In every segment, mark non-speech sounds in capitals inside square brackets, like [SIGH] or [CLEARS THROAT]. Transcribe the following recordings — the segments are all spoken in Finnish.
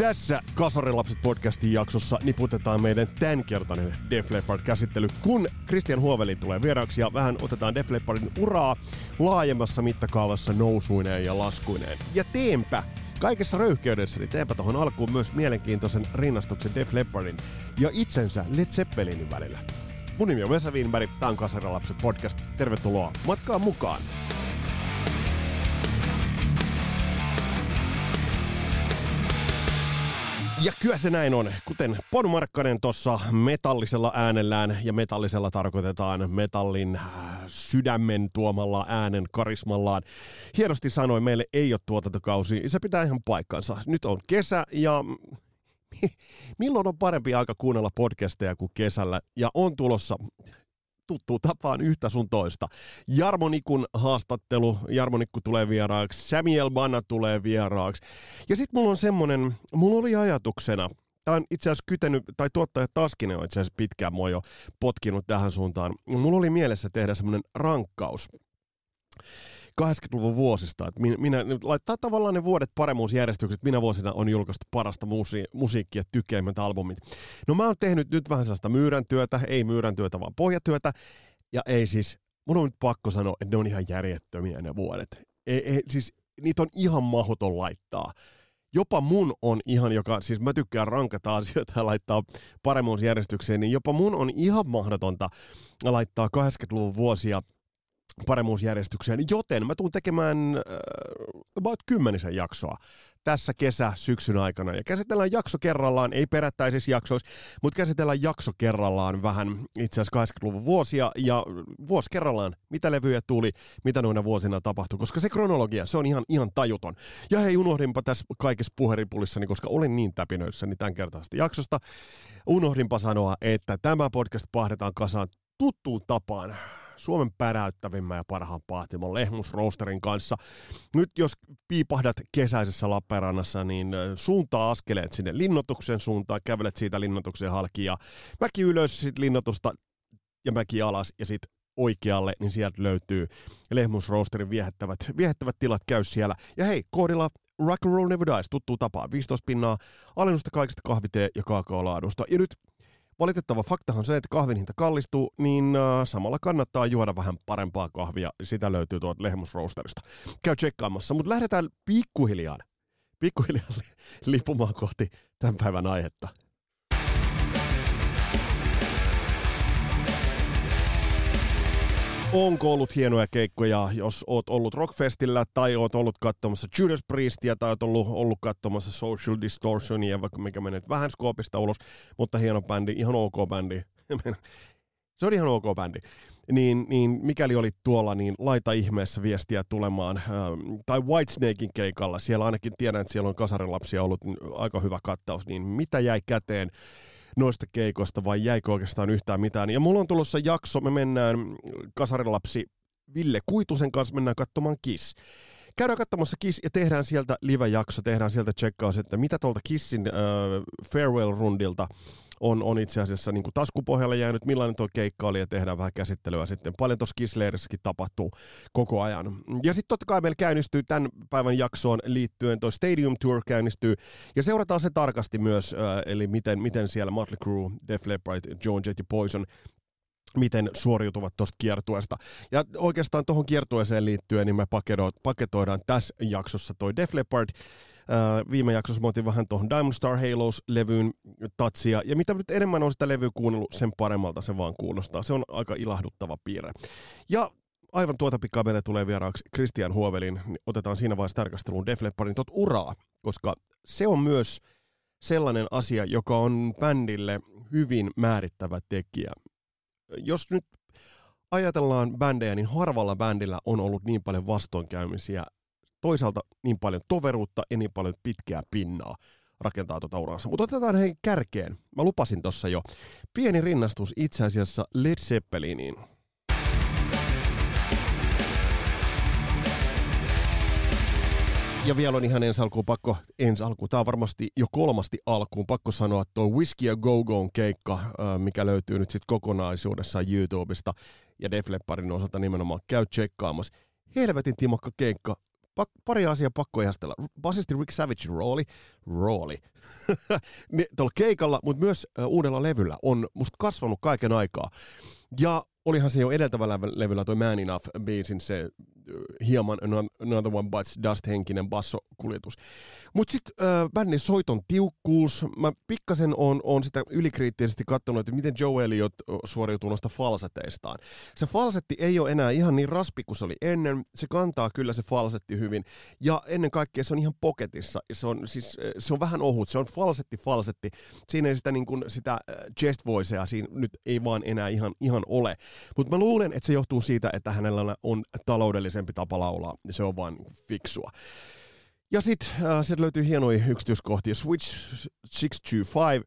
Tässä Kasarilapset podcastin jaksossa niputetaan meidän tämänkertainen Def Leppard-käsittely, kun Christian Huovelin tulee vieraaksi ja vähän otetaan Def Leppardin uraa laajemmassa mittakaavassa nousuineen ja laskuineen. Ja teenpä kaikessa röyhkeydessä, niin teenpä tuohon alkuun myös mielenkiintoisen rinnastuksen Def Leppardin ja itsensä Led Zeppelinin välillä. Mun nimi on Vesa Wienberg, tää on Kasarilapset podcast. Tervetuloa matkaan mukaan! Ja kyllä se näin on. Kuten Ponu Markkanen tuossa metallisella äänellään, ja metallisella tarkoitetaan metallin äh, sydämen tuomalla äänen karismallaan. Hienosti sanoi, meille ei ole tuotantokausi. Se pitää ihan paikkansa. Nyt on kesä ja [LAUGHS] milloin on parempi aika kuunnella podcasteja kuin kesällä? Ja on tulossa tuttu tapaan yhtä sun toista. Jarmo Nikun haastattelu, Jarmo Nikku tulee vieraaksi, Samuel Banna tulee vieraaksi. Ja sitten mulla on semmonen, mulla oli ajatuksena, Tämä on itse asiassa kytenyt, tai tuottaja Taskinen on itse asiassa pitkään mua jo potkinut tähän suuntaan. Mulla oli mielessä tehdä semmoinen rankkaus. 80-luvun vuosista, että minä, minä laittaa tavallaan ne vuodet paremmuusjärjestykset, minä vuosina on julkaistu parasta musi, musiikkia, tykeimmät albumit. No mä oon tehnyt nyt vähän sellaista myyrän työtä, ei myyrän työtä, vaan pohjatyötä, ja ei siis, mun on nyt pakko sanoa, että ne on ihan järjettömiä ne vuodet. Ei, ei, siis niitä on ihan mahdoton laittaa. Jopa mun on ihan, joka, siis mä tykkään rankata asioita ja laittaa paremmuusjärjestykseen, niin jopa mun on ihan mahdotonta laittaa 80-luvun vuosia paremmuusjärjestykseen, joten mä tuun tekemään äh, about kymmenisen jaksoa tässä kesä syksyn aikana. Ja käsitellään jakso kerrallaan, ei perättäisissä jaksoissa, mutta käsitellään jakso kerrallaan vähän itse asiassa 80-luvun vuosia ja vuosi kerrallaan, mitä levyjä tuli, mitä noina vuosina tapahtui, koska se kronologia, se on ihan, ihan tajuton. Ja hei, unohdinpa tässä kaikessa puheripulissani, koska olin niin täpinöissäni tämän kertaista jaksosta, unohdinpa sanoa, että tämä podcast pahdetaan kasaan tuttuun tapaan Suomen päräyttävimmän ja parhaan pahtimon Lehmusroosterin kanssa. Nyt jos piipahdat kesäisessä Lappeenrannassa, niin suuntaa askeleet sinne linnoituksen suuntaan, kävelet siitä linnoituksen halki ja mäki ylös sit linnoitusta ja mäki alas ja sitten oikealle, niin sieltä löytyy Lehmusroosterin viehättävät, viehättävät tilat, käy siellä. Ja hei, koodilla Rock and Roll Never Dies, tuttuu tapaa, 15 pinnaa, alennusta kaikista kahvitee ja kaakaolaadusta. Ja nyt Valitettava faktahan on se, että kahvin hinta kallistuu, niin äh, samalla kannattaa juoda vähän parempaa kahvia. Sitä löytyy tuolta Lehmusroosterista. Käy tsekkaamassa, mutta lähdetään pikkuhiljaa, pikkuhiljaa [LAUGHS] lipumaan kohti tämän päivän aihetta. Onko ollut hienoja keikkoja, jos oot ollut Rockfestillä tai oot ollut katsomassa Judas Priestia tai oot ollut, ollut katsomassa Social Distortionia, vaikka mikä menee vähän skoopista ulos, mutta hieno bändi, ihan ok bändi. [LAUGHS] Se on ihan ok bändi. Niin, niin mikäli oli tuolla, niin laita ihmeessä viestiä tulemaan. Ähm, tai Whitesnakein keikalla, siellä ainakin tiedän, että siellä on kasarilapsia ollut niin aika hyvä kattaus, niin mitä jäi käteen? Noista keikoista vai jäikö oikeastaan yhtään mitään. Ja mulla on tulossa jakso, me mennään kasarilapsi Ville Kuitusen kanssa, mennään katsomaan Kiss. Käydään katsomassa Kiss ja tehdään sieltä live-jakso, tehdään sieltä checkaus, että mitä tuolta Kissin äh, farewell-rundilta on, on itse asiassa niin kuin taskupohjalle jäänyt, millainen tuo keikka oli ja tehdään vähän käsittelyä sitten. Paljon tuossa Kissleirissäkin tapahtuu koko ajan. Ja sitten totta kai meillä käynnistyy tämän päivän jaksoon liittyen, tuo Stadium Tour käynnistyy ja seurataan se tarkasti myös, eli miten, miten siellä Motley Crue, Def Leppard, Joan Jett ja Poison miten suoriutuvat tuosta kiertueesta. Ja oikeastaan tuohon kiertueeseen liittyen, niin me paketoidaan tässä jaksossa toi Def Leppard, viime jaksossa me vähän tuohon Diamond Star Halos-levyyn tatsia, ja mitä nyt enemmän on sitä levyä kuunnellut, sen paremmalta se vaan kuulostaa. Se on aika ilahduttava piirre. Ja aivan tuota pikaa meille tulee vieraaksi Christian Huovelin, otetaan siinä vaiheessa tarkasteluun Def Leppardin tot uraa, koska se on myös sellainen asia, joka on bändille hyvin määrittävä tekijä. Jos nyt ajatellaan bändejä, niin harvalla bändillä on ollut niin paljon vastoinkäymisiä toisaalta niin paljon toveruutta ja niin paljon pitkää pinnaa rakentaa tuota uraansa. Mutta otetaan hei kärkeen. Mä lupasin tuossa jo. Pieni rinnastus itse asiassa Led Zeppeliniin. Ja vielä on ihan ensi alkuun pakko, ensi alkuun, tämä on varmasti jo kolmasti alkuun, pakko sanoa tuo Whiskey ja Go Go'n keikka, mikä löytyy nyt sitten kokonaisuudessaan YouTubesta ja Def Leppardin osalta nimenomaan käy tsekkaamassa. Helvetin timokka keikka, Pak, pari asiaa pakko ihastella. Basisti Rick Savage rooli, rooli, [LAUGHS] tuolla keikalla, mutta myös uudella levyllä on musta kasvanut kaiken aikaa. Ja olihan se jo edeltävällä levyllä toi Man Enough biisin se hieman Another One Bites Dust-henkinen bassokuljetus. Mutta sitten äh, bändin soiton tiukkuus, mä pikkasen on, on sitä ylikriittisesti katsonut, että miten Joe Elliot suoriutuu noista falseteistaan. Se falsetti ei ole enää ihan niin raspi kuin se oli ennen, se kantaa kyllä se falsetti hyvin, ja ennen kaikkea se on ihan poketissa, se on, siis, se on vähän ohut, se on falsetti falsetti, siinä ei sitä, niin kuin, sitä chest voicea siinä nyt ei vaan enää ihan, ihan ole. Mutta mä luulen, että se johtuu siitä, että hänellä on taloudellisempi tapa laulaa, se on vaan fiksua. Ja sitten äh, sieltä löytyy hienoja yksityiskohtia. Switch 625.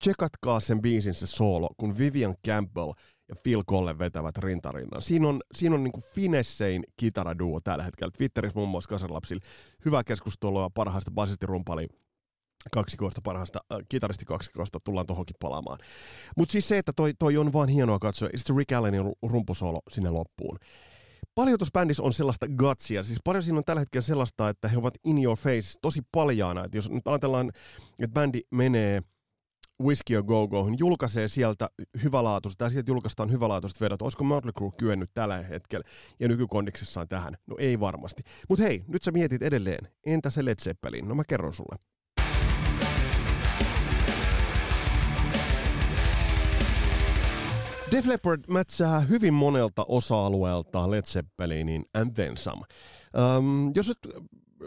Tsekatkaa sen biisin se solo, kun Vivian Campbell ja Phil Colle vetävät rintarinnan. Siinä on, siinä on niinku finessein kitaraduo tällä hetkellä. Twitterissä muun muassa Kasarlapsilla hyvää keskustelua parhaista basistirumpali kaksikoista parhaasta äh, kitaristi kaksikoista tullaan tohonkin palaamaan. Mutta siis se, että toi, toi on vaan hienoa katsoa, sitten Rick Allenin rumpusolo sinne loppuun paljon tuossa bändissä on sellaista gutsia, siis paljon siinä on tällä hetkellä sellaista, että he ovat in your face tosi paljaana, että jos nyt ajatellaan, että bändi menee Whiskey Go Go, julkaisee sieltä hyvälaatuista, tai sieltä julkaistaan hyvälaatuista vedot. Olisiko Motley Crue kyennyt tällä hetkellä ja nykykondiksessaan tähän? No ei varmasti. Mutta hei, nyt sä mietit edelleen, entä se Led Zeppelin? No mä kerron sulle. Def Leppard mätsää hyvin monelta osa-alueelta Led Zeppelinin And Then Some. Um, jos nyt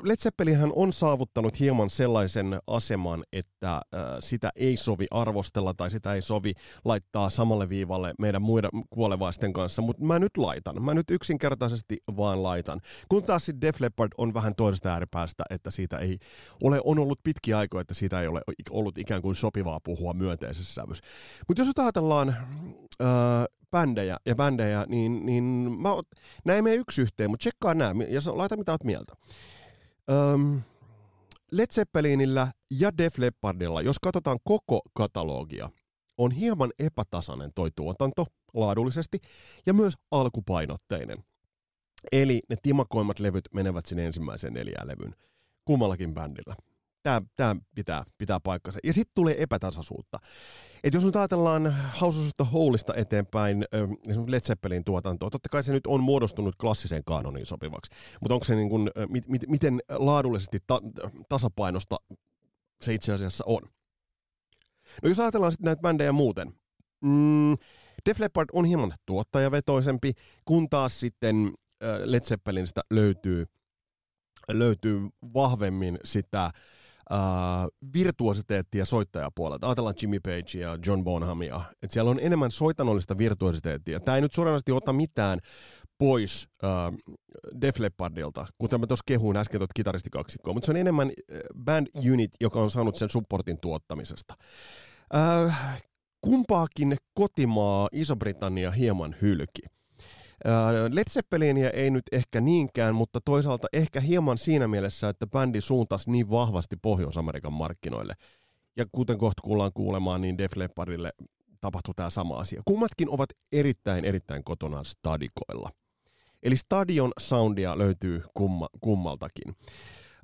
Led Zeppelinhän on saavuttanut hieman sellaisen aseman, että äh, sitä ei sovi arvostella tai sitä ei sovi laittaa samalle viivalle meidän muiden kuolevaisten kanssa, mutta mä nyt laitan. Mä nyt yksinkertaisesti vaan laitan. Kun taas sitten Def Leppard on vähän toisesta ääripäästä, että siitä ei ole, on ollut pitkiä aikoja, että siitä ei ole ollut ikään kuin sopivaa puhua myönteisessä sävyssä. Mutta jos ajatellaan äh, bändejä ja bändejä, niin, niin mä, ei mene yksi yhteen, mutta tsekkaa nämä ja laita mitä oot mieltä. Öm, Led Zeppelinillä ja Def Leppardilla, jos katsotaan koko katalogia, on hieman epätasainen toi tuotanto laadullisesti ja myös alkupainotteinen. Eli ne timakoimmat levyt menevät sinne ensimmäiseen neljään levyn kummallakin bändillä tämä, tämä pitää, pitää paikkansa. Ja sitten tulee epätasaisuutta. Et jos nyt ajatellaan the Holeista eteenpäin, Led Zeppelin tuotantoa, totta kai se nyt on muodostunut klassiseen kanoniin sopivaksi, mutta onko se niin kuin, mit, mit, miten laadullisesti ta, tasapainosta se itse asiassa on? No jos ajatellaan sitten näitä bändejä muuten, mm, Def Leppard on hieman tuottajavetoisempi, kun taas sitten Led Zeppelinistä löytyy, löytyy vahvemmin sitä uh, virtuositeettia soittajapuolelta. Ajatellaan Jimmy Page ja John Bonhamia. Et siellä on enemmän soitanollista virtuositeettia. Tämä ei nyt suoranaisesti ota mitään pois uh, Def Leppardilta, kuten mä tuossa kehuin äsken tuota kitaristikaksikkoa, mutta se on enemmän band unit, joka on saanut sen supportin tuottamisesta. Uh, kumpaakin kotimaa Iso-Britannia hieman hylki. Led Zeppelinia ei nyt ehkä niinkään, mutta toisaalta ehkä hieman siinä mielessä, että bändi suuntasi niin vahvasti Pohjois-Amerikan markkinoille. Ja kuten kohta kuullaan kuulemaan, niin Def Leppardille tapahtui tämä sama asia. Kummatkin ovat erittäin, erittäin kotona stadikoilla. Eli stadion soundia löytyy kumma, kummaltakin.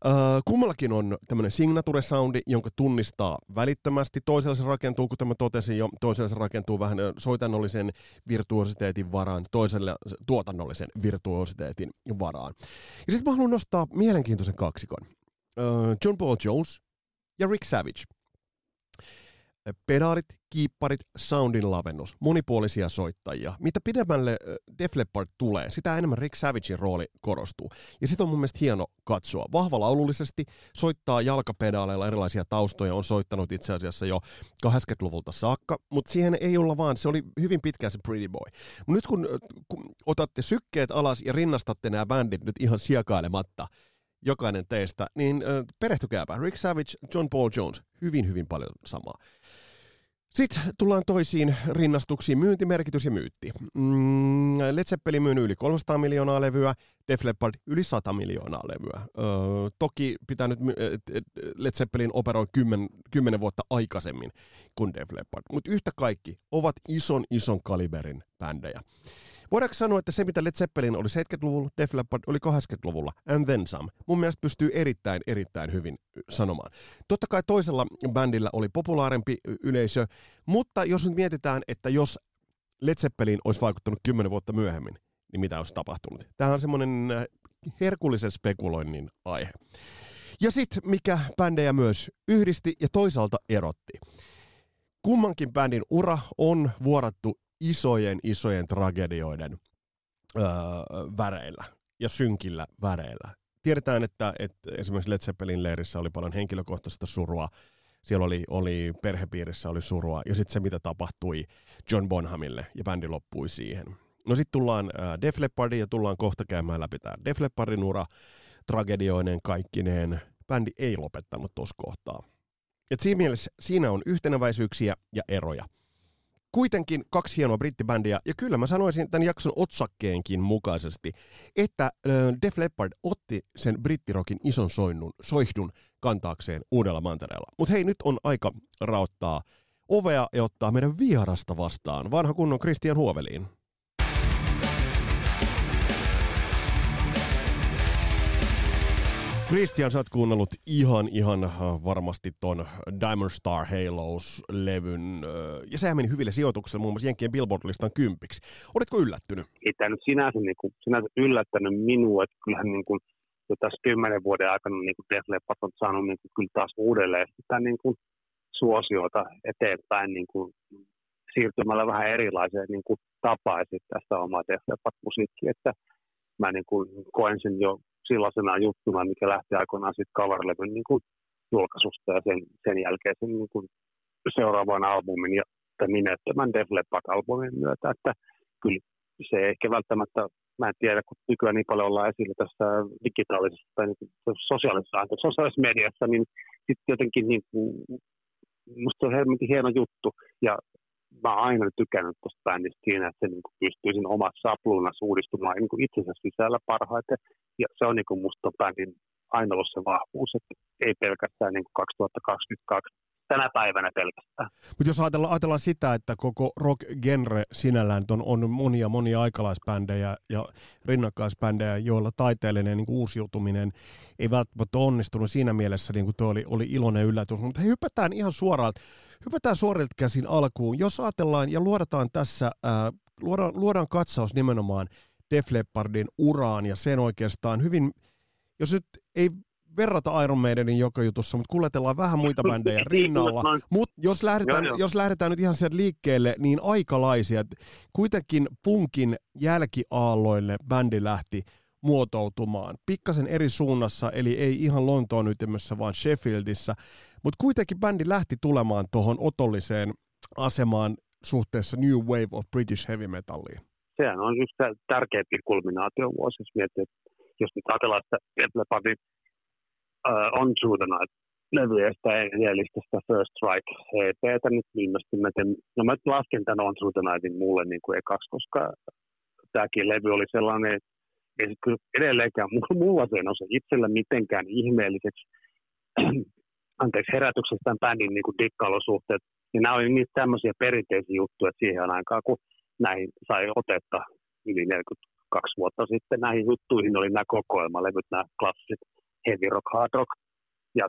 Uh, kummallakin on tämmöinen signature-soundi, jonka tunnistaa välittömästi. Toisella se rakentuu, kuten mä totesin jo, toisella se rakentuu vähän soitannollisen virtuositeetin varaan, toisella tuotannollisen virtuositeetin varaan. Ja sitten mä haluan nostaa mielenkiintoisen kaksikon. Uh, John Paul Jones ja Rick Savage pedaalit, kiipparit, soundin lavennus, monipuolisia soittajia. Mitä pidemmälle Def Leppard tulee, sitä enemmän Rick Savagein rooli korostuu. Ja sitten on mun mielestä hieno katsoa. Vahva laulullisesti, soittaa jalkapedaaleilla erilaisia taustoja, on soittanut itse asiassa jo 80-luvulta saakka, mutta siihen ei olla vaan, se oli hyvin pitkään se Pretty Boy. Mut nyt kun, kun otatte sykkeet alas ja rinnastatte nämä bändit nyt ihan siekailematta, jokainen teistä, niin perehtykääpä. Rick Savage, John Paul Jones, hyvin hyvin paljon samaa. Sitten tullaan toisiin rinnastuksiin, myyntimerkitys ja myytti. Mm, Led Zeppelin myynyt yli 300 miljoonaa levyä, Def Leppard yli 100 miljoonaa levyä. Öö, toki pitää nyt, Led Zeppelin operoi 10, 10 vuotta aikaisemmin kuin Def Leppard, mutta yhtä kaikki ovat ison ison kaliberin bändejä. Voidaanko sanoa, että se mitä Led Zeppelin oli 70-luvulla, Def Leppard oli 80-luvulla, and then some. Mun mielestä pystyy erittäin, erittäin hyvin sanomaan. Totta kai toisella bändillä oli populaarempi yleisö, mutta jos nyt mietitään, että jos Led Zeppelin olisi vaikuttanut 10 vuotta myöhemmin, niin mitä olisi tapahtunut? Tämä on semmoinen herkullisen spekuloinnin aihe. Ja sitten mikä bändejä myös yhdisti ja toisaalta erotti. Kummankin bändin ura on vuorattu isojen, isojen tragedioiden öö, väreillä ja synkillä väreillä. Tiedetään, että, että esimerkiksi Led Zeppelin leirissä oli paljon henkilökohtaista surua, siellä oli, oli perhepiirissä oli surua, ja sitten se, mitä tapahtui John Bonhamille, ja bändi loppui siihen. No sitten tullaan äh, Def Leppardiin, ja tullaan kohta käymään läpi tämä Def Leppardin ura, tragedioinen kaikkineen. Bändi ei lopettanut tuossa kohtaa. Et siinä mielessä siinä on yhtenäväisyyksiä ja eroja. Kuitenkin kaksi hienoa brittibändiä, ja kyllä mä sanoisin tämän jakson otsakkeenkin mukaisesti, että Def Leppard otti sen brittirokin ison soinnun, soihdun kantaakseen uudella mantereella. Mutta hei, nyt on aika raottaa ovea ja ottaa meidän vierasta vastaan, vanha kunnon Christian Huoveliin. Christian, sä oot kuunnellut ihan, ihan äh, varmasti ton Diamond Star Halos-levyn, äh, ja sehän meni hyville sijoituksille, muun muassa Jenkkien Billboard-listan kympiksi. Oletko yllättynyt? Ei tämä nyt sinänsä, niin kuin, sinänsä yllättänyt minua, että kyllähän niin kuin, jo tässä kymmenen vuoden aikana niin kuin Def Leppard on saanut niin kuin, kyllä taas uudelleen sitä niin kuin, suosiota eteenpäin niin kuin, siirtymällä vähän erilaiseen niin kuin, tapaan esittää sitä omaa Def Leppard-musiikkia, että mä niin kuin, koen sen jo sellaisena juttuna, mikä lähti aikoinaan sitten coverlevyn niin kuin julkaisusta ja sen, sen jälkeen sen niin kuin seuraavan albumin ja nimettömän Def Leppard-albumin myötä, että kyllä se ei ehkä välttämättä, mä en tiedä, kun nykyään niin paljon ollaan esillä tässä digitaalisessa tai niin sosiaalisessa, sosiaalisessa mediassa, niin sitten jotenkin niin kuin, musta se on hieno juttu. Ja mä aina tykännyt tuosta bändistä siinä, että se niin kuin pystyy siinä omassa sapluunassa uudistumaan niin kuin itsensä sisällä parhaiten. Ja se on niin kuin musta bändin aina ollut se vahvuus, että ei pelkästään niin kuin 2022 tänä päivänä pelkästään. Mutta jos ajatellaan, ajatellaan sitä, että koko rock-genre sinällään on, on monia monia aikalaisbändejä ja rinnakkaisbändejä, joilla taiteellinen niin uusiutuminen ei välttämättä onnistunut siinä mielessä, niin kuin tuo oli, oli iloinen yllätys. Mutta he hypätään ihan suoraan, hypätään suorilta käsin alkuun. Jos ajatellaan ja luodataan tässä, ää, luodaan, luodaan katsaus nimenomaan Def Leppardin uraan ja sen oikeastaan hyvin, jos nyt ei verrata Iron Maidenin joka jutussa, mutta kuljetellaan vähän muita [LAUGHS] bändejä niin, rinnalla. Mutta jos lähdetään, joo, joo. jos lähdetään nyt ihan sen liikkeelle, niin aikalaisia. Kuitenkin punkin jälkiaalloille bändi lähti muotoutumaan. Pikkasen eri suunnassa, eli ei ihan Lontoon ytimessä, vaan Sheffieldissä. Mutta kuitenkin bändi lähti tulemaan tuohon otolliseen asemaan suhteessa New Wave of British Heavy Metalliin. Sehän on just tärkeämpi kulminaatiovuosi, jos miettii, että jos nyt ajatellaan, että Leppardin On Through the Night levyistä edellistä sitä First Strike EPtä nyt teen, no mä lasken tämän On Through the Nightin mulle niin kuin ekaksi, koska tämäkin levy oli sellainen, että ei kyllä edelleenkään mulla se nouse itsellä mitenkään ihmeelliseksi [CLEARS THROAT] anteeksi, herätyksestä tämän bändin niin kuin dikkailusuhteet. Ja nämä oli niitä tämmöisiä perinteisiä juttuja, että siihen aikaan, kun näihin sai otetta yli 42 vuotta sitten, näihin juttuihin oli nämä kokoelmalevyt, nämä klassiset heavy rock, hard rock ja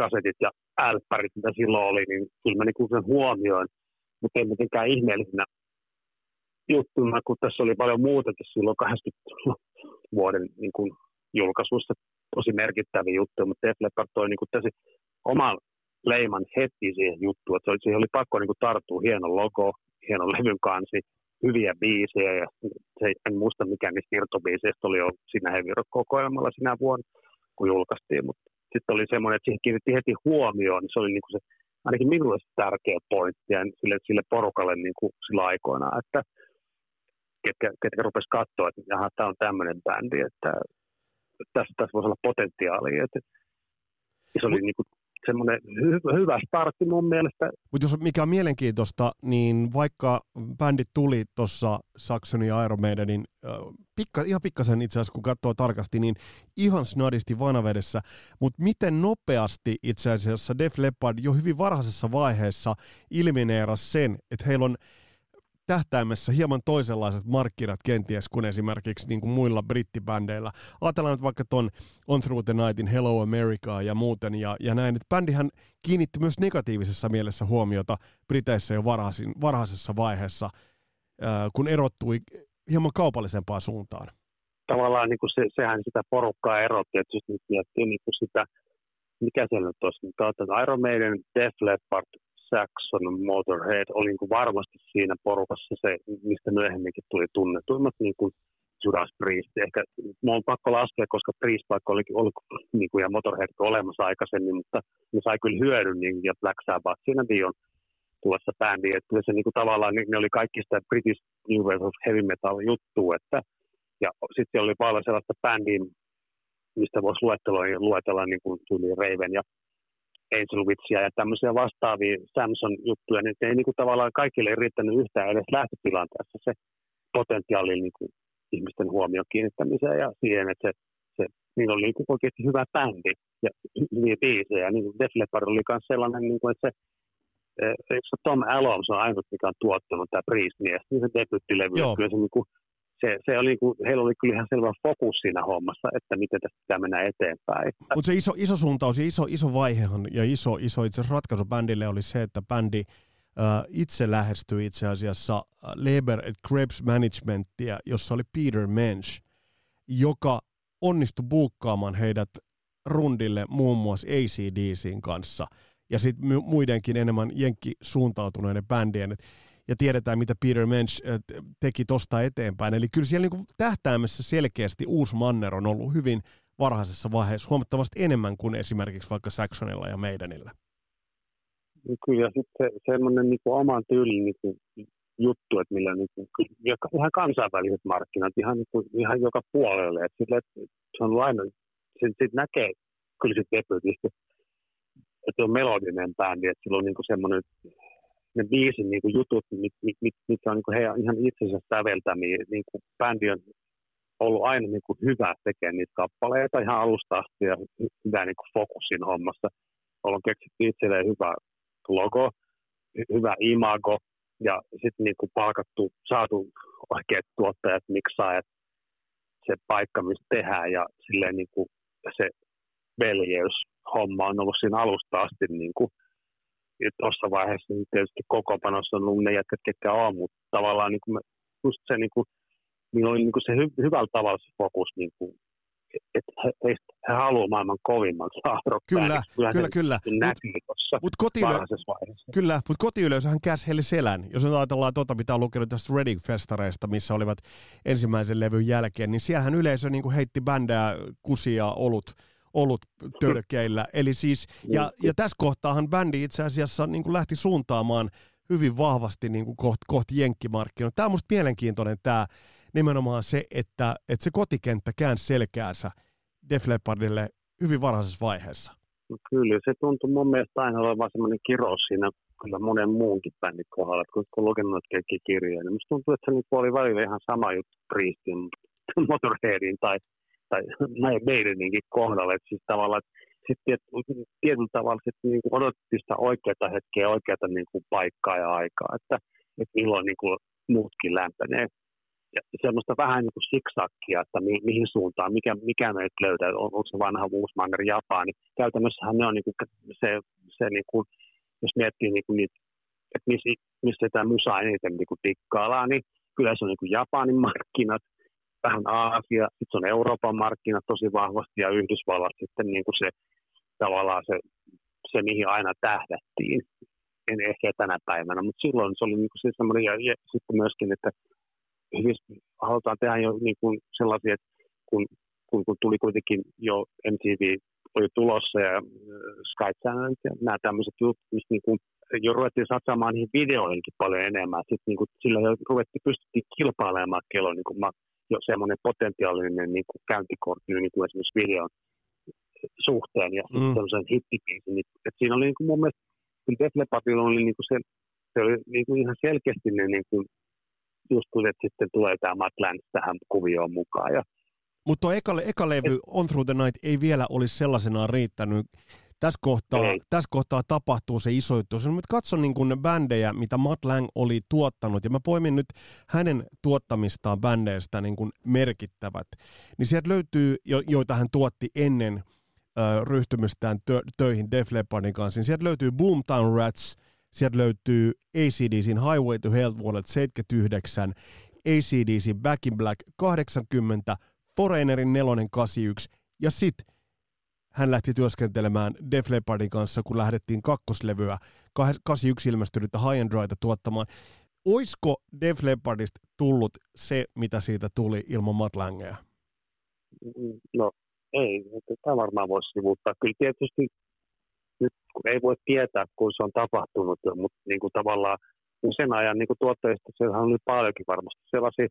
kasetit ja älppärit, mitä silloin oli, niin kyllä mä niin sen huomioin, mutta ei mitenkään ihmeellisenä juttuna, kun tässä oli paljon muutakin silloin 80 vuoden niin kuin julkaisuissa tosi merkittäviä juttuja, mutta Def Leppard toi niin kuin oman leiman heti siihen juttuun, että siihen oli pakko niin kuin tarttua. Hieno logo, hieno levyn kansi, hyviä biisejä ja se, en muista mikä niistä irtobiiseistä oli jo siinä heavy kokoelmalla sinä vuonna, kun julkaistiin, mutta sitten oli semmoinen, että siihen kiinnitti heti huomioon, niin se oli niin kuin se, ainakin minulle se tärkeä pointti ja sille, sille porukalle niin kuin sillä aikoina, että ketkä, ketkä rupesi katsoa, että jaha, tämä on tämmöinen bändi, että tässä, tässä voisi olla potentiaalia. Että se oli niin kuin semmoinen hy- hyvä startti mun mielestä. Mutta jos mikä on mielenkiintoista, niin vaikka bändit tuli tuossa Saxonin ja Iron Maidenin, äh, pikka, ihan pikkasen itse asiassa kun katsoo tarkasti, niin ihan snadisti vanavedessä, mutta miten nopeasti itse asiassa Def Leppard jo hyvin varhaisessa vaiheessa ilmineerasi sen, että heillä on tähtäimessä hieman toisenlaiset markkinat kenties kuin esimerkiksi niin kuin muilla brittibändeillä. Ajatellaan nyt vaikka ton On Through the Nightin Hello America ja muuten ja, ja näin. Että bändihän kiinnitti myös negatiivisessa mielessä huomiota Briteissä jo varhaisin, varhaisessa vaiheessa, äh, kun erottui hieman kaupallisempaan suuntaan. Tavallaan niin kuin se, sehän sitä porukkaa erotti, että jos nyt miettii niin kuin sitä, mikä siellä nyt olisi, niin Iron Maiden, Def Leppard, Saxon, Motorhead oli niin kuin varmasti siinä porukassa se, mistä myöhemminkin tuli tunnetuimmat niin kuin Judas Priest. Ehkä on pakko laskea, koska Priest vaikka oli ollut niin kuin, ja Motorhead olemassa aikaisemmin, mutta ne sai kyllä hyödyn niin, ja Black Sabbath siinä Dion tulossa bändiin. Että se niin kuin, tavallaan niin, ne oli kaikki sitä British New Wave of Heavy Metal juttua, että ja sitten oli paljon sellaista bändiä, mistä voisi luetella, luetella niin kuin tuli Raven ja Angel Witchia ja tämmöisiä vastaavia Samson-juttuja, niin ei niin kuin tavallaan kaikille riittänyt yhtään edes lähtötilanteessa se potentiaali niin kuin ihmisten huomion kiinnittämiseen ja siihen, että se, se niin oli niin kuin oikeasti hyvä bändi ja hyviä biisejä. Niin kuin Def Leppard oli myös sellainen, niin kuin, että se, eikö se Tom Allom, se on ainut, mikä on tuottanut tämä Priest-mies, niin se debyttilevy, kyllä se niin kuin, se, se oli, kun, heillä oli kyllä ihan selvä fokus siinä hommassa, että miten tästä pitää mennä eteenpäin. Mutta se iso, iso suuntaus ja iso, iso vaihehan ja iso, iso itse ratkaisu bändille oli se, että bändi äh, itse lähestyi itse asiassa Labor and Krebs Managementia, jossa oli Peter Mensch, joka onnistui buukkaamaan heidät rundille muun muassa ACDCin kanssa ja sitten muidenkin enemmän jenkki suuntautuneiden bändien. Et ja tiedetään, mitä Peter Mensch äh, teki tuosta eteenpäin. Eli kyllä siellä niin tähtäimessä selkeästi uusi manner on ollut hyvin varhaisessa vaiheessa, huomattavasti enemmän kuin esimerkiksi vaikka Saxonilla ja meidänillä. Kyllä, sitten se, semmoinen niin oman tyylin niin kuin, juttu, että millä niin kuin, ihan kansainväliset markkinat, ihan, niin kuin, ihan joka puolelle. Että sille, että se on aina, sit, sit näkee kyllä sitten debutista, että on melodinen bändi, että sillä on niin kuin semmoinen ne biisin niin kuin jutut, mit, mit, mit, mitkä on niin kuin heidän ihan itsensä säveltämiä. Niin kuin bändi on ollut aina niin kuin hyvä tekemään niitä kappaleita ihan alusta asti ja hyvä niin kuin fokusin hommassa. On keksitty itselleen hyvä logo, hyvä imago ja sitten niin kuin palkattu, saatu oikeat tuottajat, miksaajat, se paikka, missä tehdään ja silleen niin kuin se veljeys homma on ollut siinä alusta asti niin kuin tuossa vaiheessa niin tietysti panossa on ollut ne jätkät, ketkä on, mutta tavallaan niin kuin just se, niin kuin, niin oli niin kuin se hy, hyvällä tavalla se fokus, niin kuin, että he, he, he haluaa maailman kovimman [LAUGHS] saada Kyllä, kyllä, kyllä. kyllä. Mut, mut kotiylö, kyllä, mutta kotiyleisöhän käs heille selän. Jos ajatellaan tuota, mitä on lukenut tästä Reading-festareista, missä olivat ensimmäisen levyn jälkeen, niin siellähän yleisö niin kuin heitti bändää kusia olut ollut törkeillä. Eli siis, ja, ja tässä kohtaahan bändi itse asiassa niin kuin lähti suuntaamaan hyvin vahvasti niin kuin kohti, kohti jenkkimarkkinoita. Tämä on musta mielenkiintoinen tämä nimenomaan se, että, että se kotikenttä käänsi selkäänsä Def Leppardille hyvin varhaisessa vaiheessa. No kyllä, se tuntui mun mielestä aina olevan semmoinen kirous siinä kyllä monen muunkin bändin kohdalla, kun, kun lukenut kirjoja, niin musta tuntuu, että se niin oli välillä ihan sama juttu Priestin, Motorheadin tai tai [LAUGHS] meidänkin kohdalla. Että siis tavallaan, sitten tietyllä tavalla sitten niin kuin odotettiin sitä oikeaa hetkeä, oikeaa niin kuin paikkaa ja aikaa, että, että milloin niin kuin muutkin lämpenee. Ja semmoista vähän niin kuin siksakkia, että mi, mihin suuntaan, mikä, mikä meitä löytää, on, onko se vanha Wuusmanger Japani. Käytännössähän ne on niin kuin se, se niin kuin, jos miettii niin kuin niitä, että missä, missä tämä musa eniten niin kuin tikkaillaan, niin kyllä se on niin kuin Japanin markkinat, vähän Aasia, sitten on Euroopan markkinat tosi vahvasti ja Yhdysvallat sitten niin kuin se tavallaan se, se, mihin aina tähdättiin. En ehkä tänä päivänä, mutta silloin se oli niin kuin se semmoinen, ja, ja sitten myöskin, että hyvin halutaan tehdä jo niin kuin sellaisia, että kun, kun, kun tuli kuitenkin jo MTV oli tulossa ja äh, Sky Channel ja nämä tämmöiset jutut, missä niin kuin jo ruvettiin satsaamaan niihin videoihinkin paljon enemmän. Sitten niin kuin, sillä jo ruvettiin pystyttiin kilpailemaan kello niin kuin jo semmoinen potentiaalinen niin kuin käyntikortti, niin kuin esimerkiksi videon suhteen ja Mm. mm. semmoisen hittibiisin. Niin, et siinä oli niin kuin mun mielestä, kyllä Def Leppardilla oli niin kuin se, se oli niin kuin ihan selkeästi ne niin kuin, just kun että sitten tulee tämä Matt Lance tähän kuvioon mukaan. Ja Mutta tuo eka, eka levy On Through the Night ei vielä olisi sellaisenaan riittänyt. Tässä kohtaa, Ei. tässä kohtaa tapahtuu se iso juttu. Jos mä nyt katson niin kun ne bändejä, mitä Matt Lang oli tuottanut, ja mä poimin nyt hänen tuottamistaan bändeistä niin kun merkittävät, niin sieltä löytyy, jo, joita hän tuotti ennen ö, ryhtymistään tö, töihin Def Leppardin kanssa, niin sieltä löytyy Boomtown Rats, sieltä löytyy ACDCin Highway to Hell vuodelta 79, ACDC Back in Black 80, Foreignerin nelonen 81, ja sitten hän lähti työskentelemään Def Leppardin kanssa, kun lähdettiin kakkoslevyä 81 ilmestynyttä High and Dryta tuottamaan. Oisko Def Leppardista tullut se, mitä siitä tuli ilman Matt Langea? mm, no ei, tämä varmaan voisi sivuuttaa. Kyllä tietysti nyt ei voi tietää, kun se on tapahtunut, mutta niin kuin tavallaan niin sen ajan niin kuin tuotteista siellähän oli paljonkin varmasti sellaisia,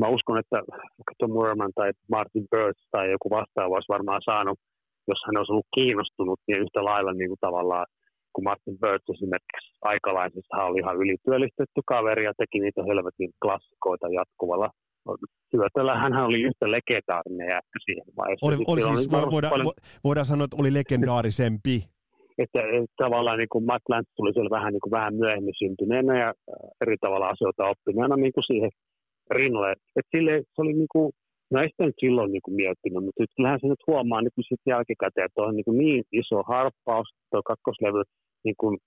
mä uskon, että Tom Morman tai Martin Birch tai joku vastaava olisi varmaan saanut, jos hän olisi ollut kiinnostunut, niin yhtä lailla niin kuin tavallaan kun Martin Birch esimerkiksi aikalaisista hän oli ihan ylityöllistetty kaveri ja teki niitä helvetin klassikoita jatkuvalla syötöllä. Hän oli yhtä legendaarinen jätkä siihen vaiheeseen. Oli, oli siis, varmasti voidaan, paljon- vo- voidaan sanoa, että oli legendaarisempi. että että tavallaan niin kuin Matt Lance tuli siellä vähän, niin kuin vähän myöhemmin syntyneenä ja eri tavalla asioita oppineena niin kuin siihen rinnalle. Et sille, se oli niin kuin, no ei sitä nyt silloin niin kuin miettinyt, mutta nyt kyllähän se nyt huomaa niin kuin sit jälkikäteen, että on niin, kuin niin iso harppaus, tuo kakkoslevy, niin kuin,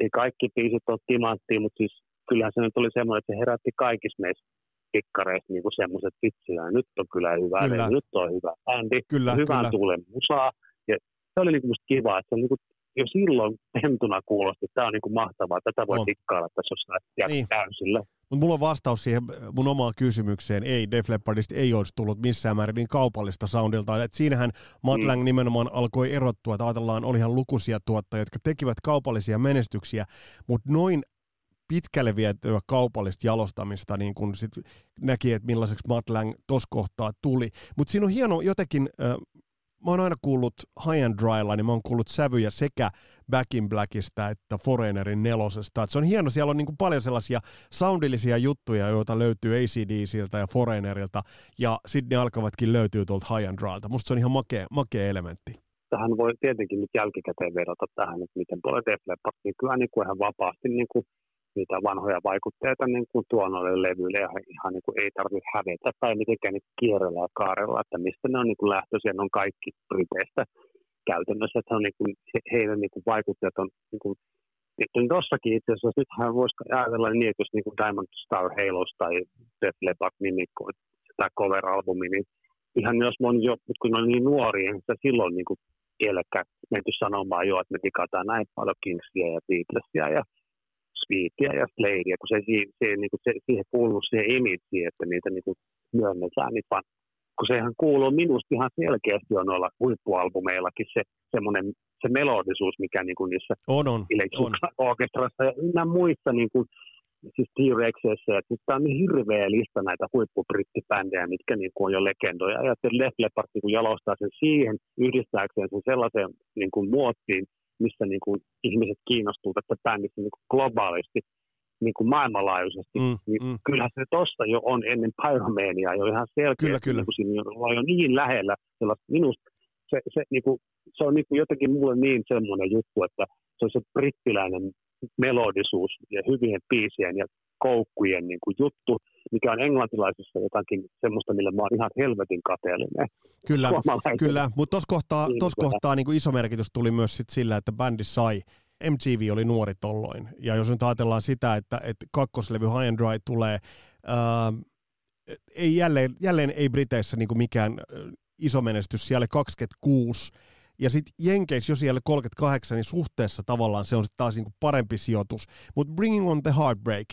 ei kaikki biisit ole timanttia, mutta siis kyllähän se nyt oli semmoinen, että se herätti kaikissa meissä pikkareissa niin kuin semmoiset vitsiä, nyt on kyllä hyvä, Kyllä. nyt on hyvä bändi, Kyllä, hyvän kyllä. tuulen musaa. Ja se oli niinku musta kiva, että se oli niinku, jo silloin pentuna kuulosti, että tämä on niinku mahtavaa, tätä voi On. tikkailla tässä jossain niin. täysillä. Mutta mulla on vastaus siihen mun omaan kysymykseen. Ei, Def Leppardista ei olisi tullut missään määrin niin kaupallista soundilta. Et siinähän Matt Mm. Lang nimenomaan alkoi erottua, että ajatellaan, olihan lukuisia tuottajia, jotka tekivät kaupallisia menestyksiä, mutta noin pitkälle vietyä kaupallista jalostamista, niin kun sit näki, että millaiseksi Matt Lang tuossa kohtaa tuli. Mutta siinä on hieno jotenkin, äh, mä oon aina kuullut High and Drylla, niin mä oon kuullut sävyjä sekä Back in Blackista että Foreignerin nelosesta. Et se on hieno, siellä on niinku paljon sellaisia soundillisia juttuja, joita löytyy ACDCiltä ja Foreignerilta, ja sitten ne alkavatkin löytyä tuolta High and Drylta. Musta se on ihan makea, makea elementti. Tähän voi tietenkin nyt jälkikäteen vedota tähän, että miten paljon Def Leppard, kyllä niin kuin ihan vapaasti niin kuin niitä vanhoja vaikutteita niin kuin tuo noille levyille ja ihan niin kuin ei tarvitse hävetä tai mitenkään niin kierrellä ja kaarella, että mistä ne on niin kuin lähtöisiä, ne on kaikki Briteistä käytännössä, että on niin kuin, he- heidän niin kuin vaikutteet on niin kuin, niin tossakin itse asiassa, nythän voisi ajatella niin, että jos niin kuin Diamond Star Halos tai Def Leppard nimikko, tämä cover-albumi, niin ihan jos on jo, kun ne on niin nuoria, niin sitä silloin niin kuin kielekkä menty sanomaan jo, että me tikataan näin paljon Kingsia ja Beatlesia ja Sweetia ja Sladea, kun se, se, niin kuin se, siihen kuuluu siihen imidsiin, että niitä niin kuin myönnetään, niin vaan, kun sehän kuuluu minusta ihan selkeästi on noilla huippualbumeillakin se semmoinen se melodisuus, mikä niin kuin niissä On, on. on. orkestrassa ja ynnä muissa niin kuin, siis T-Rexissä, että siis tämä on niin hirveä lista näitä huippubrittipändejä, mitkä niin kuin on jo legendoja. Ja sitten Def Leppard niin kuin jalostaa sen siihen, yhdistääkseen sen sellaiseen niin kuin muottiin, missä niin kuin ihmiset kiinnostuu tästä bändistä niin kuin globaalisti, niin kuin maailmanlaajuisesti. Mm, Niin mm. kyllähän se tossa jo on ennen Pyromaniaa jo ihan selkeä. Kyllä, kyllä. Niin kuin siinä ollaan jo niin lähellä. Minusta se, se, niin kuin, se on niin kuin jotenkin mulle niin semmoinen juttu, että se on se brittiläinen melodisuus ja hyvien biisien ja koukkujen niin kuin juttu, mikä on englantilaisessa jotakin semmoista, millä mä oon ihan helvetin kateellinen. Kyllä. Kyllä, mutta tuossa kohtaa, tos kohtaa niin kuin iso merkitys tuli myös sit sillä, että bändi sai. MTV oli nuori tolloin. Ja jos nyt ajatellaan sitä, että, että kakkoslevy High and Dry tulee, ää, ei jälleen, jälleen ei Briteissä niin mikään ä, iso menestys, siellä 26. Ja sitten Jenkeissä jo siellä 38, niin suhteessa tavallaan se on sitten taas niin kuin parempi sijoitus. Mutta Bringing on the Heartbreak,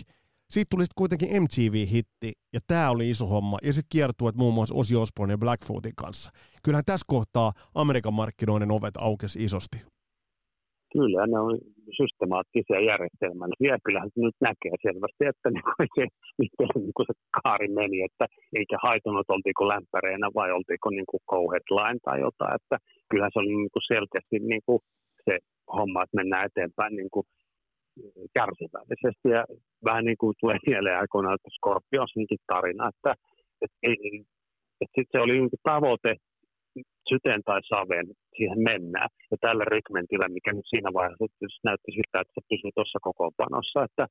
siitä tuli sitten kuitenkin MTV-hitti, ja tämä oli iso homma. Ja sitten kiertuet muun muassa Ozzy Osbourne ja Blackfootin kanssa. Kyllähän tässä kohtaa Amerikan markkinoiden ovet aukesi isosti. Kyllä, ne on systemaattisia järjestelmällisiä. Kyllähän se nyt näkee selvästi, että niin se, miten niin se kaari meni, että eikä haitunut, oltiinko lämpäreenä vai oltiinko niin kuin co-headline tai jotain. Että kyllähän se oli niin kuin selkeästi niin kuin se homma, että mennään eteenpäin niin kuin kärsivällisesti. Ja vähän niin kuin tulee mieleen aikoinaan, että Scorpionsinkin tarina, että, että, että, että sitten se oli niin tavoite syteen tai saveen siihen mennään. Ja tällä rykmentillä, mikä nyt siinä vaiheessa näytti siltä, että se pysyy tuossa kokoonpanossa, että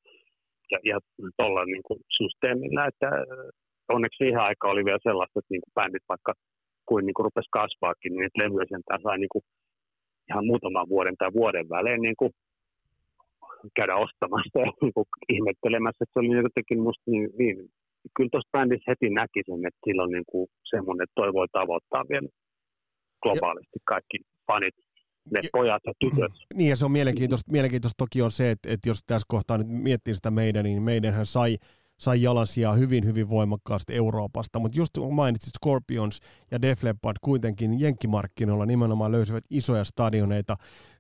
ja, ja tuolla niin kuin systeemillä, että onneksi siihen aikaan oli vielä sellaista, että niin kuin bändit vaikka kuin, niin kuin rupesi kasvaakin, niin levyjä sentään sai niin kuin ihan muutaman vuoden tai vuoden välein niin kuin käydä ostamassa [LAUGHS] ja niin kuin ihmettelemässä, että se oli jotenkin musta niin, niin kyllä tuossa bändissä heti näki sen, että sillä on niin kuin semmoinen, että toi voi tavoittaa vielä globaalisti kaikki fanit, ne ja, pojat ja tytöt. [CLEARS THROAT] Niin ja se on mielenkiintoista, mielenkiintoista toki on se, että, että jos tässä kohtaa nyt miettii sitä meidän, niin meidänhän sai sai jalansia hyvin, hyvin voimakkaasti Euroopasta. Mutta just kun mainitsit Scorpions ja Def Leppard kuitenkin jenkkimarkkinoilla nimenomaan löysivät isoja stadioneita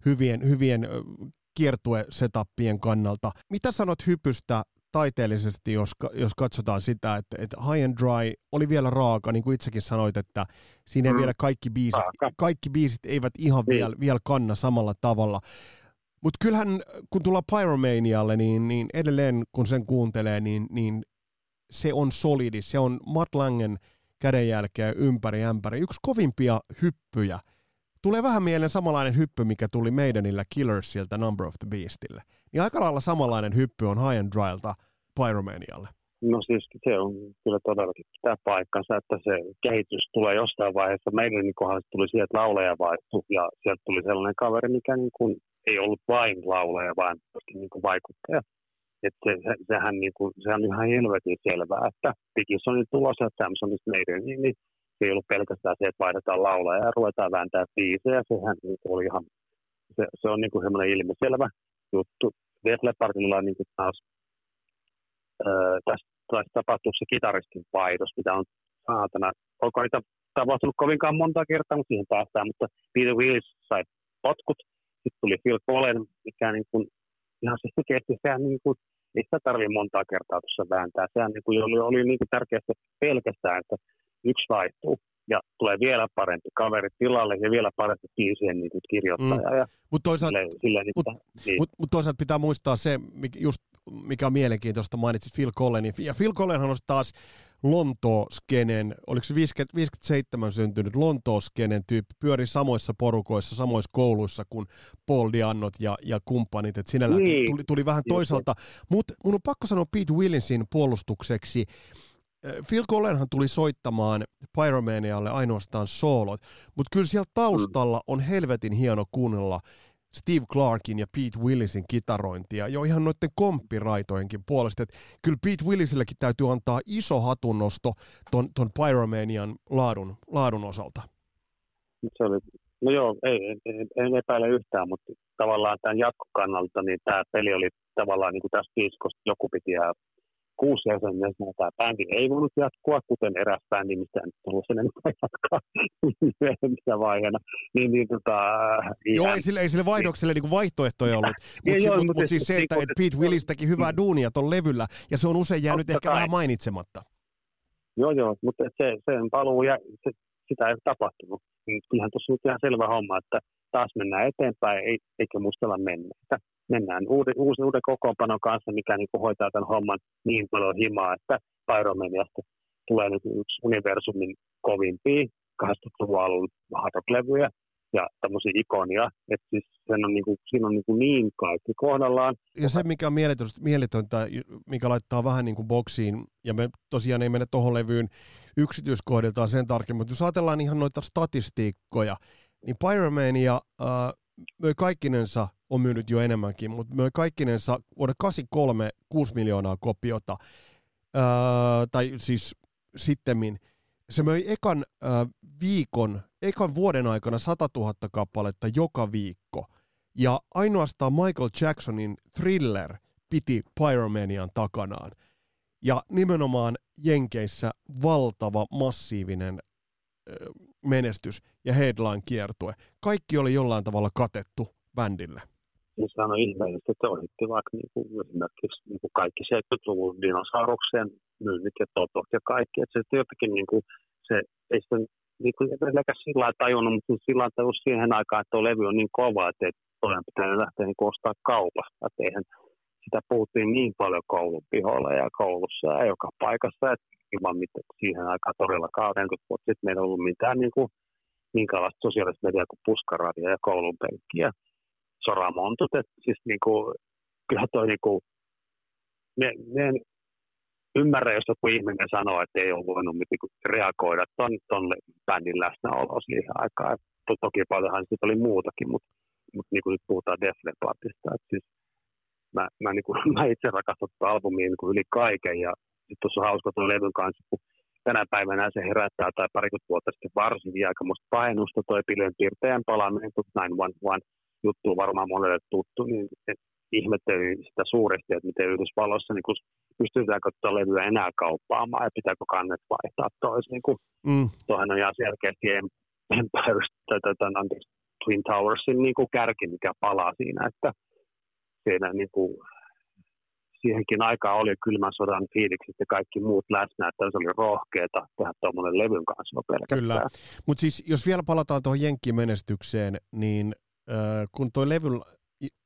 hyvien, hyvien kiertue-setappien kannalta. Mitä sanot hypystä taiteellisesti, jos, jos katsotaan sitä, että, että High and Dry oli vielä raaka, niin kuin itsekin sanoit, että siinä ei mm. vielä kaikki biisit, kaikki biisit eivät ihan niin. vielä, vielä kanna samalla tavalla. Mutta kyllähän kun tullaan Pyromanialle, niin, niin edelleen kun sen kuuntelee, niin, niin se on solidi. Se on Matt Langen kädenjälkeä ympäri ämpäri. Yksi kovimpia hyppyjä. Tulee vähän mieleen samanlainen hyppy, mikä tuli meidänillä Killersiltä Number of the Beastille. Niin aika lailla samanlainen hyppy on High and Drylta Pyromanialle. No siis se on kyllä todellakin pitää paikkansa, että se kehitys tulee jostain vaiheessa. Meidän niin kohdassa tuli sieltä lauleja vaihtu ja sieltä tuli sellainen kaveri, mikä niin kuin ei ollut vain laulaja, vaan myöskin niin kuin vaikuttaja. Että se, se, sehän, niin kuin, sehän on ihan helvetin selvää, että Digisonin tulos ja Samsonista meidän, niin, niin se ei ollut pelkästään se, että vaihdetaan laulaja ja ruvetaan vääntää biisejä. Sehän niin oli ihan, se, se on niin kuin ilmiselvä juttu. Def on niin kuin taas öö, tästä, tästä tapahtuu se kitaristin vaihdos, mitä on saatana. Onko niitä tapahtunut kovinkaan monta kertaa, mutta siihen päästään. Mutta Peter Willis sai potkut sitten tuli Phil Collen, mikä niin kuin, ihan se selkeästi, sehän niin kuin, ei sitä tarvitse montaa kertaa tuossa vääntää. Sehän niin kuin, oli, oli niin kuin tärkeästi pelkästään, että yksi vaihtuu ja tulee vielä parempi kaveri tilalle ja vielä parempi biisien niin kirjoittaja. Mm. Mutta toisaalta, niin mut, niin. mut, mut toisaalta pitää muistaa se, just mikä on mielenkiintoista, mainitsit Phil Collenin. Ja Phil Collenhan on taas Lontoo-skenen, oliko se 50, 57 syntynyt Lontoo-skenen tyyppi, pyöri samoissa porukoissa, samoissa kouluissa kuin Paul Diannot ja, ja kumppanit, että sinällä niin. tuli, tuli vähän toisaalta. Mutta mun on pakko sanoa Pete Willinsin puolustukseksi, Phil Collenhan tuli soittamaan Pyromanialle ainoastaan soolot, mutta kyllä siellä taustalla on helvetin hieno kuunnella Steve Clarkin ja Pete Willisin kitarointia jo ihan noiden komppiraitojenkin puolesta. Että kyllä Pete Willisilläkin täytyy antaa iso hatunnosto ton, ton Pyromanian laadun, laadun osalta. Se oli, no joo, ei, en, en epäile yhtään, mutta tavallaan tämän jatkokannalta niin tämä peli oli tavallaan niin kuin tässä diskosta joku piti jää kuusi jäsentä tämä bändi ei voinut jatkua, kuten eräs bändi, mistä en tullut sen enempää jatkaa myöhemmissä vaiheena. Niin, niin, tota, Joo, ei sille, ei sille vaihdokselle niin vaihtoehtoja ollut, mutta si, mut, mut siis se, että et Pete Willis teki hyvää duunia tuon levyllä, ja se on usein jäänyt ehkä vähän mainitsematta. Joo, joo, mutta se, sen paluu, ja se, sitä ei tapahtunut. Niin kyllähän tuossa on ihan selvä homma, että taas mennään eteenpäin, eikä mustella menneitä mennään uuden, uuden, uuden kokoonpanon kanssa, mikä niin kuin hoitaa tämän homman niin paljon himaa, että Pyromaniasta tulee nyt yksi universumin kovimpia 80-luvun alun ja tämmöisiä ikonia, että siis sen on niin, kuin, siinä on niin, kuin niin kaikki kohdallaan. Ja se, mikä on mieletöntä, mikä laittaa vähän niin kuin boksiin, ja me tosiaan ei mene tuohon levyyn yksityiskohdiltaan sen tarkemmin, mutta jos ajatellaan ihan noita statistiikkoja, niin Pyromania äh, möi kaikkinensa on myynyt jo enemmänkin, mutta möi kaikkinensa vuoden 83 6 miljoonaa kopiota, öö, tai siis sittemmin. Se möi ekan öö, viikon, ekan vuoden aikana 100 000 kappaletta joka viikko. Ja ainoastaan Michael Jacksonin Thriller piti Pyromanian takanaan. Ja nimenomaan Jenkeissä valtava, massiivinen menestys ja headline-kiertue. Kaikki oli jollain tavalla katettu bändille. niin se on ihmeellistä, että ohitti vaikka niin kuin esimerkiksi niin kuin kaikki 70-luvun dinosauruksien myynnit ja totot ja kaikki. Että se jotenkin niin kuin, se ei niin kuin sillä lailla tajunnut, mutta sillä lailla siihen aikaan, että tuo levy on niin kova, että toinen pitää lähteä niin ostaa kaupasta. Että eihän, sitä puhuttiin niin paljon koulun pihoilla ja koulussa ja joka paikassa, että ilman mitä siihen aikaan todellakaan 40 vuotta sitten meillä ei ollut mitään niin kuin, minkälaista sosiaalista mediaa kuin puskaradia ja koulun penkkiä. Soramontut, että siis niin kuin, kyllä toi niin kuin, me, en ymmärrä, jos joku ihminen sanoo, että ei ole voinut niin reagoida ton, ton bändin läsnäoloa siihen aikaan. Toki paljonhan sitten oli muutakin, mutta, mutta niin kuin nyt puhutaan Def Leppardista, että siis mä, mä, niin kuin, [LAUGHS] mä itse rakastan tätä albumia niin kuin yli kaiken ja sitten tuossa on hauska tuon levyn kanssa, kun tänä päivänä se herättää tai parikymmentä vuotta sitten varsinkin aikamoista painusta toi pilven piirteän palaaminen, 911 juttu varmaan monelle tuttu, niin ihmettelin sitä suuresti, että miten Yhdysvalloissa niin kun, pystytäänkö tuota levyä enää kauppaamaan ja pitääkö kannet vaihtaa toisin. Niin mm. Tuohan on ihan selkeästi Empire, Twin Towersin niin kuin kärki, mikä palaa siinä, että siinä niin kuin, siihenkin aikaan oli kylmän sodan fiilikset ja kaikki muut läsnä, että se oli rohkeeta tehdä tuommoinen levyn kanssa pelkästään. Kyllä, mutta siis jos vielä palataan tuohon Jenkkimenestykseen, niin äh, kun tuo levy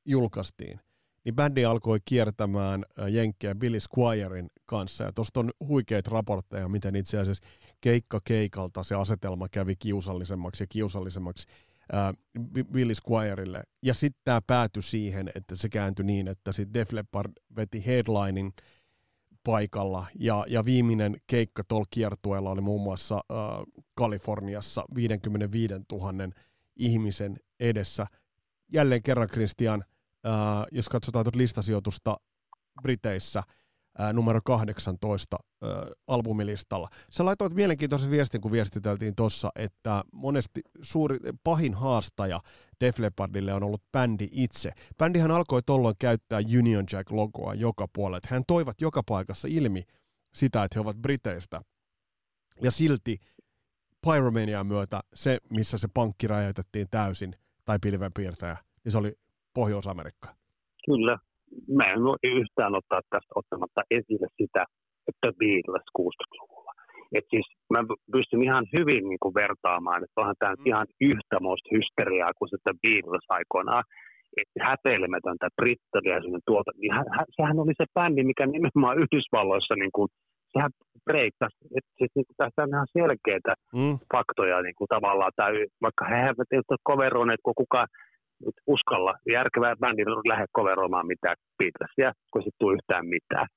julkaistiin, niin bändi alkoi kiertämään Jenkkejä Billy Squirein kanssa. Ja tuosta on huikeita raportteja, miten itse asiassa keikka keikalta se asetelma kävi kiusallisemmaksi ja kiusallisemmaksi Billy Squireille. Ja sitten tämä päätyi siihen, että se kääntyi niin, että sitten Def Leppard veti headlining paikalla. Ja, ja viimeinen keikka tuolla kiertueella oli muun muassa äh, Kaliforniassa 55 000 ihmisen edessä. Jälleen kerran Christian, äh, jos katsotaan tuota listasijoitusta Briteissä – ää, numero 18 ää, albumilistalla. Sä laitoit mielenkiintoisen viestin, kun viestiteltiin tuossa, että monesti suuri, pahin haastaja Def Leppardille on ollut bändi itse. Bändihän alkoi tuolloin käyttää Union Jack-logoa joka puolella. Hän toivat joka paikassa ilmi sitä, että he ovat Briteistä. Ja silti Pyromanian myötä se, missä se pankki räjäytettiin täysin, tai pilvenpiirtäjä, niin se oli Pohjois-Amerikka. Kyllä, mä en voi yhtään ottaa tästä ottamatta esille sitä, että Beatles 60-luvulla. Et siis mä pystyn ihan hyvin niin kuin vertaamaan, että onhan tämä mm. ihan yhtä muista hysteriaa kuin sitä Beatles aikoinaan. Että häpeilemätöntä Brittalia tuota, niin hän, hän, sehän oli se bändi, mikä nimenomaan Yhdysvalloissa niin kuin, sehän breikkasi. Että siis, niin kuin, tässä on ihan selkeitä mm. faktoja niin kuin, tavallaan, tai, vaikka he eivät ole koveroineet, kun kukaan uskalla järkevää bändin lähde koveroimaan mitään Beatlesia, kun se tule yhtään mitään.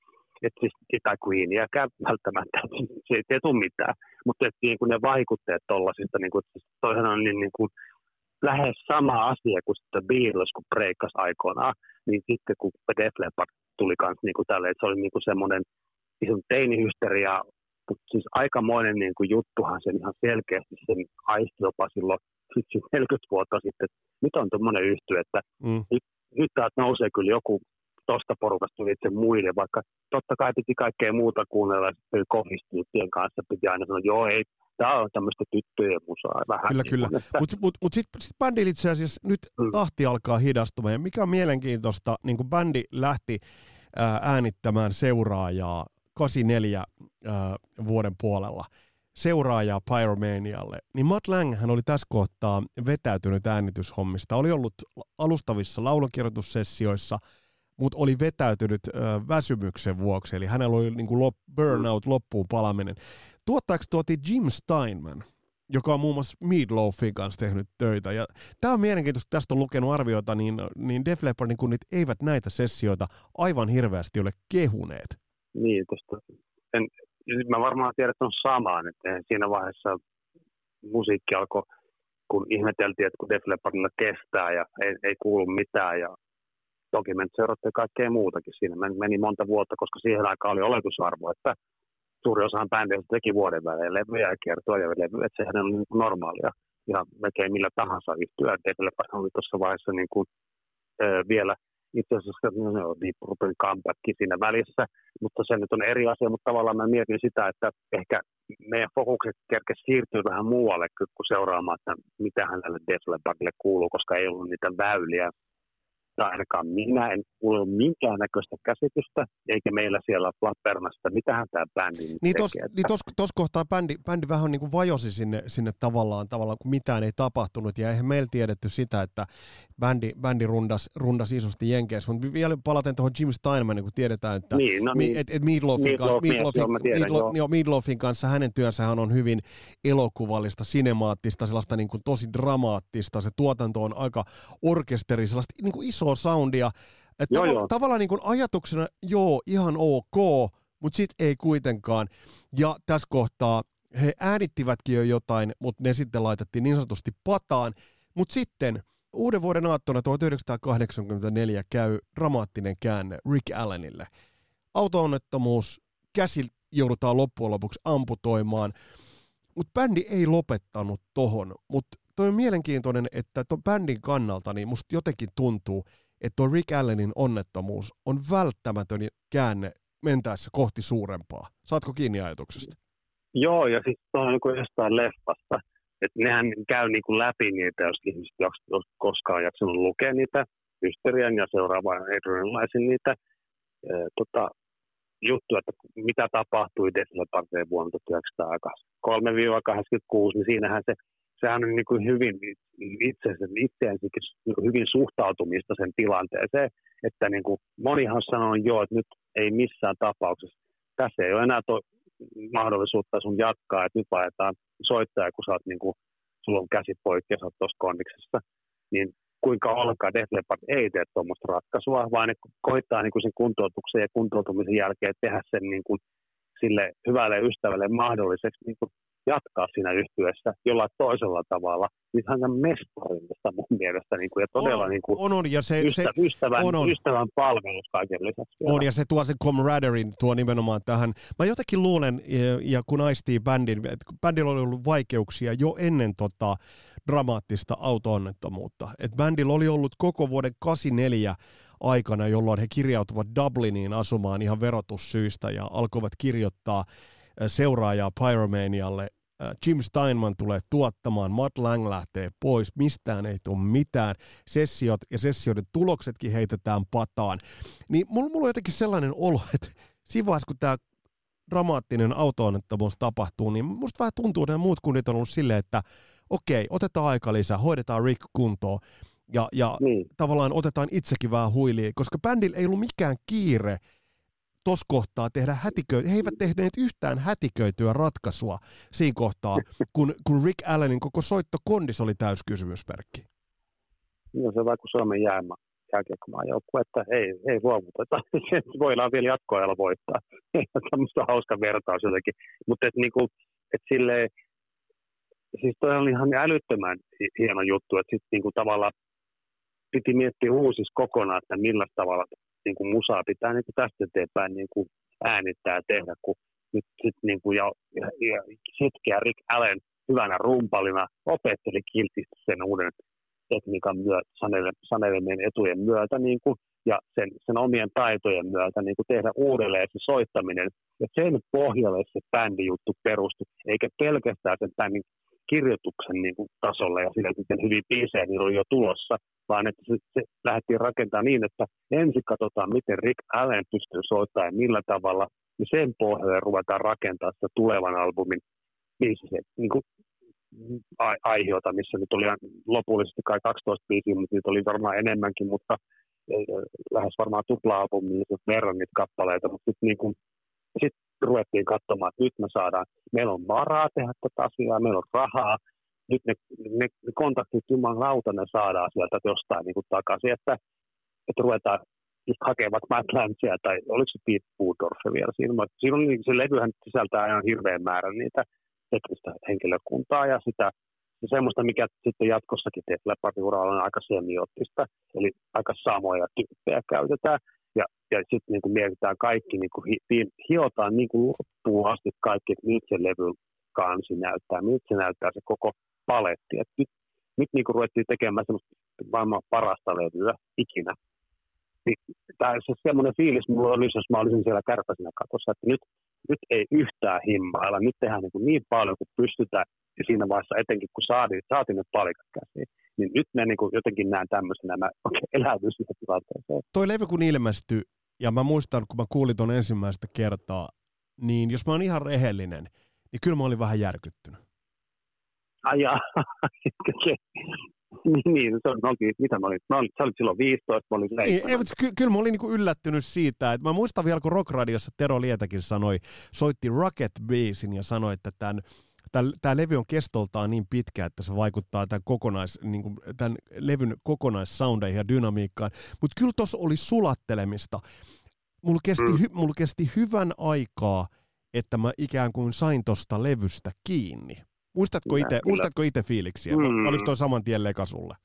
Et siis, tai Queeniäkään välttämättä, [LAUGHS] se ei tule mitään. Mutta niin kuin ne vaikutteet tuollaisista, niin kuin, siis on niin, niin kuin, lähes sama asia kuin sitten Beatles, kun breikkas aikoinaan, niin sitten kun Def Leppard tuli kanssa niin kuin tälle, että se oli niin kuin semmoinen ihan teinihysteria, mutta siis aikamoinen niin kuin juttuhan sen ihan selkeästi sen aisti jopa silloin 40 vuotta sitten, nyt on tuommoinen yhty, että mm. nyt, nyt täältä nousee kyllä joku tuosta porukasta itse muille, vaikka totta kai piti kaikkea muuta kuunnella, sitten kohistyyppien kanssa piti aina sanoa, joo ei, tämä on tämmöistä tyttöjen musaa vähän. Kyllä, niin kyllä. Mutta mut, mut, mut sitten sit bändillä itse asiassa nyt mm. tahti alkaa hidastumaan, ja mikä on mielenkiintoista, niin kuin bändi lähti ää, äänittämään seuraajaa 84 ää, vuoden puolella, seuraajaa Pyromanialle, niin Matt Lang hän oli tässä kohtaa vetäytynyt äänityshommista. Oli ollut alustavissa laulukirjoitussessioissa, mutta oli vetäytynyt ö, väsymyksen vuoksi, eli hänellä oli niin kuin lop, burnout, loppuun palaminen. Tuottaako tuoti Jim Steinman, joka on muun muassa Meatloafin kanssa tehnyt töitä. Ja tämä on mielenkiintoista, tästä on lukenut arvioita, niin, niin Def Leppardin kunnit eivät näitä sessioita aivan hirveästi ole kehuneet. Niin, tuosta en, mä varmaan tiedän, että on samaan, että siinä vaiheessa musiikki alkoi, kun ihmeteltiin, että kun Def Leppardilla kestää ja ei, ei kuulu mitään ja toki me seurattiin kaikkea muutakin. Siinä meni monta vuotta, koska siihen aikaan oli oletusarvo, että suuri osahan bändeistä teki vuoden välein levyjä ja kertoa ja levyjä, että sehän on niin kuin normaalia ihan melkein millä tahansa yhtyä. Def Leppard oli tuossa vaiheessa niin kuin, ö, vielä itse asiassa no, Deep Purple comeback siinä välissä, mutta se nyt on eri asia, mutta tavallaan mä mietin sitä, että ehkä meidän fokukset kerkesi siirtyy vähän muualle kuin seuraamaan, että mitä hänelle Def kuuluu, koska ei ollut niitä väyliä tai ainakaan minä en ole minkäännäköistä käsitystä, eikä meillä siellä Lappeenrannassa, mitähän tämä bändi Niin tekee. tuossa niin tos, tos kohtaa bändi, bändi vähän niin kuin vajosi sinne, sinne tavallaan, tavallaan, kun mitään ei tapahtunut, ja eihän meillä tiedetty sitä, että bändi, bändi rundas, rundas isosti Jenkeissä, mutta vielä palaten tuohon Jim Steinmanin, kun tiedetään, että niin, no niin. et, et Meatloafin, Meatloaf kanssa, mies, Meatloafin, joo, mä tiedän, Meatloaf, joo. joo, Meatloafin kanssa hänen työnssähän on hyvin elokuvallista, sinemaattista, sellaista niin kuin tosi dramaattista, se tuotanto on aika orkesteri, sellaista niin kuin isoa soundia, että Joo, tavalla, joo. tavallaan niin kuin ajatuksena, joo, ihan ok, mutta sitten ei kuitenkaan. Ja tässä kohtaa he äänittivätkin jo jotain, mutta ne sitten laitettiin niin sanotusti pataan. Mutta sitten uuden vuoden aattona 1984 käy dramaattinen käänne Rick Allenille. Autoonnettomuus, käsi joudutaan loppujen lopuksi amputoimaan, mutta bändi ei lopettanut tohon. Mutta toi on mielenkiintoinen, että tuon bändin kannalta niin musta jotenkin tuntuu, että tuo Rick Allenin onnettomuus on välttämätön käänne mentäessä kohti suurempaa. Saatko kiinni ajatuksesta? Joo, ja sitten on niin jostain leffasta. Että nehän käy niin kuin läpi niitä, jos ihmiset jos, koskaan jaksanut lukea niitä, Hysterian ja seuraavaan Adrianlaisin niitä e, tota, juttuja, että mitä tapahtui Desleparteen vuonna 1983-86, niin siinähän se, sehän on niin kuin hyvin itsensä, itseänsäkin hyvin suhtautumista sen tilanteeseen, että niin kuin monihan sanoo joo, että nyt ei missään tapauksessa, tässä ei ole enää to, mahdollisuutta sun jatkaa, että nyt vaihdetaan soittaja, kun sä oot niin kuin, sulla on käsi poikki ja sä tuossa niin kuinka olkaa Def ei tee tuommoista ratkaisua, vaan ne koittaa niin kuin sen kuntoutuksen ja kuntoutumisen jälkeen tehdä sen niin kuin sille hyvälle ystävälle mahdolliseksi. Niin kuin jatkaa siinä yhtyessä jollain toisella tavalla. Niin hän on mestarillista mun mielestä niin kuin, ja todella on, niin kuin, on, on, ja se, ystä, se, ystävän, on, on. ystävän palvelus kaiken lisäksi. vielä. On, ja se tuo sen camaraderin tuo nimenomaan tähän. Mä jotenkin luulen, ja- ja kun aistii bändin, että bändillä oli ollut vaikeuksia jo ennen tota dramaattista auto-onnettomuutta. Et bändillä oli ollut koko vuoden 84 aikana, jolloin he kirjautuvat Dubliniin asumaan ihan verotussyistä ja alkoivat kirjoittaa seuraajaa Pyromanialle. Äh, Jim Steinman tulee tuottamaan, Matt Lang lähtee pois, mistään ei tule mitään. Sessiot ja sessioiden tuloksetkin heitetään pataan. Niin mulla, mulla on jotenkin sellainen olo, [LAUGHS] että siinä vaiheessa, kun tämä dramaattinen auto-onnettomuus tapahtuu, niin musta vähän tuntuu, että nämä muut kunnit on ollut silleen, että okei, otetaan aika lisää, hoidetaan Rick kuntoon ja, ja Niin. tavallaan otetaan itsekin vähän huiliin, koska bändillä ei ollut mikään kiire tos kohtaa tehdä hätiköityä. He eivät tehneet yhtään hätiköityä ratkaisua siinä kohtaa, kun, kun Rick Allenin koko soittokondis oli täyskysymysmerkki. No se vaikka Suomen jäämä jääkiekkomaan joukkue, että ei, ei luovuteta. [LAUGHS] Voidaan vielä jatkoajalla voittaa. [LAUGHS] Tämmöistä hauska vertaus jotenkin. Mutta et niinku, et silleen, siis toi oli ihan älyttömän hi- hieno juttu, että sitten niinku tavallaan piti miettiä uusis kokonaan, että millä tavalla niinku musaa pitää niinku tästä eteenpäin niinku äänittää ja tehdä, kun nyt sit niinku ja, ja, ja sitkeä Rick Allen hyvänä rumpalina opetteli kiltisti sen uuden tekniikan myötä, sanele- sanelemien etujen myötä niin kuin, ja sen, sen omien taitojen myötä niin kuin tehdä uudelleen se soittaminen. Ja sen pohjalle se bändijuttu perustui, eikä pelkästään sen bändin kirjoituksen niin kuin, tasolla ja sillä miten hyvin biisejä niillä oli jo tulossa, vaan että se, se lähdettiin rakentamaan niin, että ensin katsotaan, miten Rick Allen pystyy soittamaan ja millä tavalla, niin sen pohjalle ruvetaan rakentamaan sitä tulevan albumin biisiä, niin kuin ai- aiheota, missä nyt oli lopullisesti kai 12 biisiä, mutta niitä oli varmaan enemmänkin, mutta ei, lähes varmaan tupla-albumin verran niitä kappaleita, mutta sitten niin sit ruvettiin katsomaan, että nyt me saadaan, meillä on varaa tehdä tätä asiaa, meillä on rahaa, nyt ne, ne, ne kontaktit jumalauta ne saadaan sieltä jostain niin kuin takaisin, että, että ruvetaan just hakevat Matt tai oliko se Pete Budorf vielä siinä, siinä on, niin- se levyhän sisältää ihan hirveän määrän niitä teknistä henkilökuntaa ja sitä ja semmoista, mikä sitten jatkossakin Def Leppardin on aika semiottista, eli aika samoja tyyppejä käytetään. Ja, ja sitten niin mietitään kaikki, niin kuin hi, hi, hiotaan niin kuin loppuun asti kaikki, että miltä se levy kansi näyttää, miltä se näyttää se koko paletti. Et nyt nyt niin kuin ruvettiin tekemään semmoista maailman parasta levyä ikinä. Niin, Tämä se semmoinen fiilis mulla olisi, jos mä olisin siellä kärpäisenä katossa, että nyt, nyt ei yhtään himmailla, nyt tehdään niin, kuin niin paljon kuin pystytään, ja siinä vaiheessa etenkin kun saatiin, saatiin ne palikat käsiin, Niin nyt mä niin kuin jotenkin näen tämmöisenä, mä okay, eläydyn siihen tilanteeseen. Toi levy kun ilmestyi, ja mä muistan, kun mä kuulin ton ensimmäistä kertaa, niin jos mä oon ihan rehellinen, niin kyllä mä olin vähän järkyttynyt. Ai jaa. [LAUGHS] niin, niin, se on, oltiin, mitä mä olin, mä olin, sä olit silloin 15, mä olin niin, ei, mutta ky- kyllä mä olin niinku yllättynyt siitä, että mä muistan vielä, kun Rock Radiossa Tero Lietäkin sanoi, soitti Rocket Basin ja sanoi, että tämän tämä levy on kestoltaan niin pitkä, että se vaikuttaa tämän, kokonais, niin kuin, tämän levyn kokonaissoundeihin ja dynamiikkaan. Mutta kyllä tuossa oli sulattelemista. Mulla kesti, mm. hy, mulla kesti hyvän aikaa, että mä ikään kuin sain tuosta levystä kiinni. Muistatko itse, muistatko itse fiiliksiä? Mm. Oliko toi saman tien leka sulle?